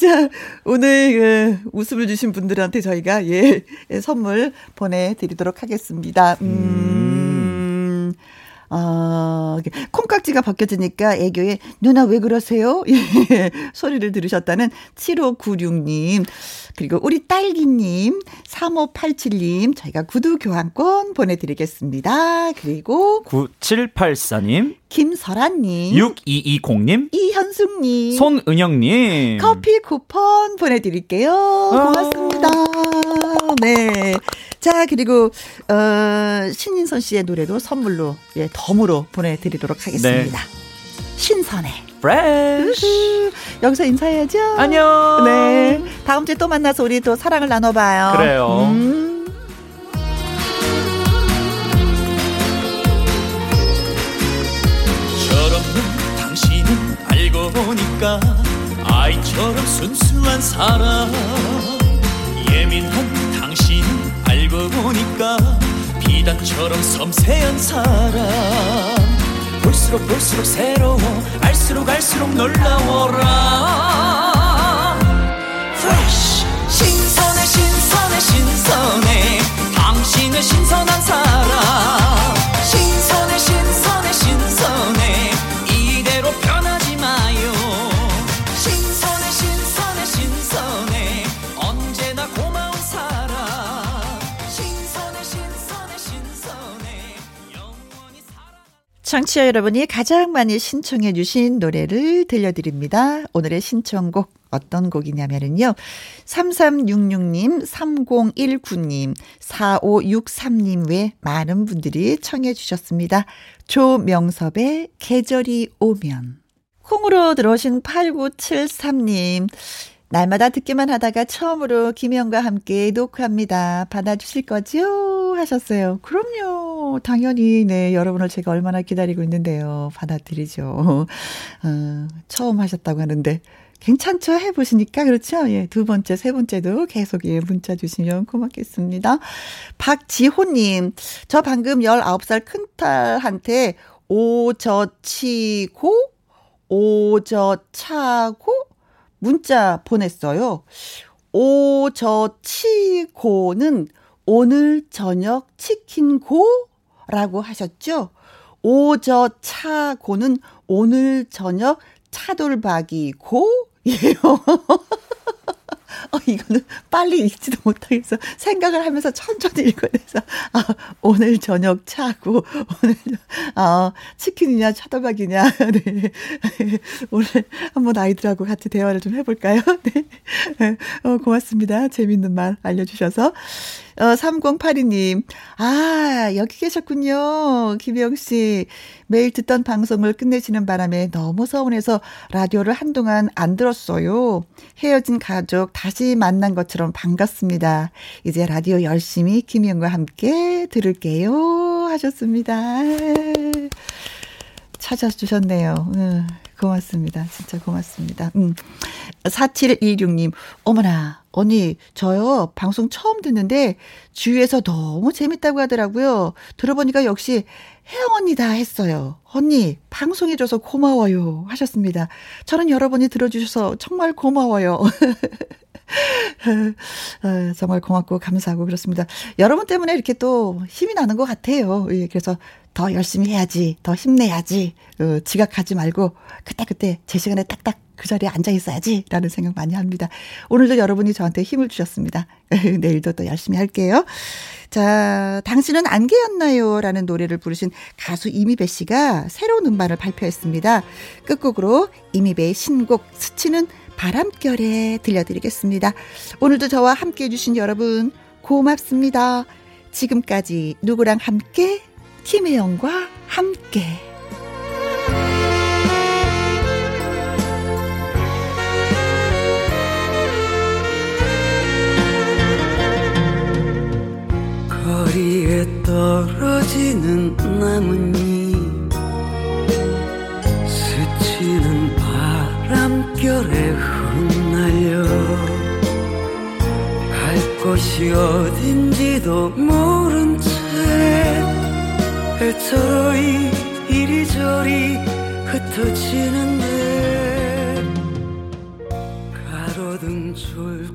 자, 오늘 그 웃음을 주신 분들한테 저희가 예, 예, 선물 보내드리도록 하겠습니다. 음. 아, 이게 콩깍지가 벗겨지니까 애교에 누나 왜 그러세요? 예, 소리를 들으셨다는 7596님, 그리고 우리 딸기님, 3587님, 저희가 구두 교환권 보내드리겠습니다. 그리고 9784님, 김설아님, 6220님, 이현숙님, 손은영님. 커피 쿠폰 보내드릴게요. 고맙습니다. 네. 자, 그리고, 어, 신인선 씨의 노래도 선물로, 예, 덤으로 보내드리도록 하겠습니다. 신선해. 프레쉬. 여기서 인사해야죠. 안녕. 네. 다음 주에 또 만나서 우리 또 사랑을 나눠봐요. 그래요. 음. 철없는 당신은 알고 보니까 아이처럼 순수한 사람 예민한 보니까 비단처럼 섬세한 사람. 볼수록 볼수록 새로워 알수록 알수록 놀라워라. Fresh. 신선해 신선해 신선해. 당신은 신선한 사람. 신선해 신선해 신선해 청취자 여러분이 가장 많이 신청해 주신 노래를 들려드립니다. 오늘의 신청곡 어떤 곡이냐면요. 3366님, 3019님, 4563님 외 많은 분들이 청해 주셨습니다. 조명섭의 계절이 오면. 콩으로 들어오신 8973님. 날마다 듣기만 하다가 처음으로 김혜영과 함께 녹화합니다. 받아주실 거죠? 하셨어요. 그럼요. 당연히, 네. 여러분을 제가 얼마나 기다리고 있는데요. 받아드리죠. 어, 처음 하셨다고 하는데. 괜찮죠? 해보시니까. 그렇죠? 예. 두 번째, 세 번째도 계속 예, 문자 주시면 고맙겠습니다. 박지호님. 저 방금 19살 큰딸한테 오저 치고, 오저 차고, 문자 보냈어요. 오 저 치 고는 오늘 저녁 치킨 고 라고 하셨죠? 오 저 차 고는 오늘 저녁 차돌박이 고 예요. 어, 이거는 빨리 읽지도 못하겠어. 생각을 하면서 천천히 읽어야 돼서, 아, 오늘 저녁 차고, 오늘, 아, 치킨이냐, 차돌박이냐, 네. 오늘 한번 아이들하고 같이 대화를 좀 해볼까요? 네. 어, 고맙습니다. 재밌는 말 알려주셔서. 어, 3082님, 아, 여기 계셨군요. 김영 씨. 매일 듣던 방송을 끝내시는 바람에 너무 서운해서 라디오를 한동안 안 들었어요. 헤어진 가족 다시 만난 것처럼 반갑습니다. 이제 라디오 열심히 김영과 함께 들을게요. 하셨습니다. 찾아주셨네요. 음, 고맙습니다. 진짜 고맙습니다. 음. 4716님, 어머나, 언니, 저요, 방송 처음 듣는데, 주위에서 너무 재밌다고 하더라고요. 들어보니까 역시 혜영 언니다 했어요. 언니, 방송해줘서 고마워요. 하셨습니다. 저는 여러분이 들어주셔서 정말 고마워요. 어, 정말 고맙고 감사하고 그렇습니다. 여러분 때문에 이렇게 또 힘이 나는 것 같아요. 예, 그래서 더 열심히 해야지, 더 힘내야지, 어, 지각하지 말고 그때그때 제 시간에 딱딱 그 자리에 앉아 있어야지 라는 생각 많이 합니다. 오늘도 여러분이 저한테 힘을 주셨습니다. 내일도 또 열심히 할게요. 자, 당신은 안개였나요? 라는 노래를 부르신 가수 이미배 씨가 새로운 음반을 발표했습니다. 끝곡으로 이미배의 신곡 스치는 바람결에 들려드리겠습니다. 오늘도 저와 함께 해주신 여러분 고맙습니다. 지금까지 누구랑 함께? 김혜영과 함께. 거리에 떨어지는 나뭇잎 한결에 흩날려 갈 곳이 어딘지도 모른 채 애처로이 이리저리 흩어지는데 가로등 줄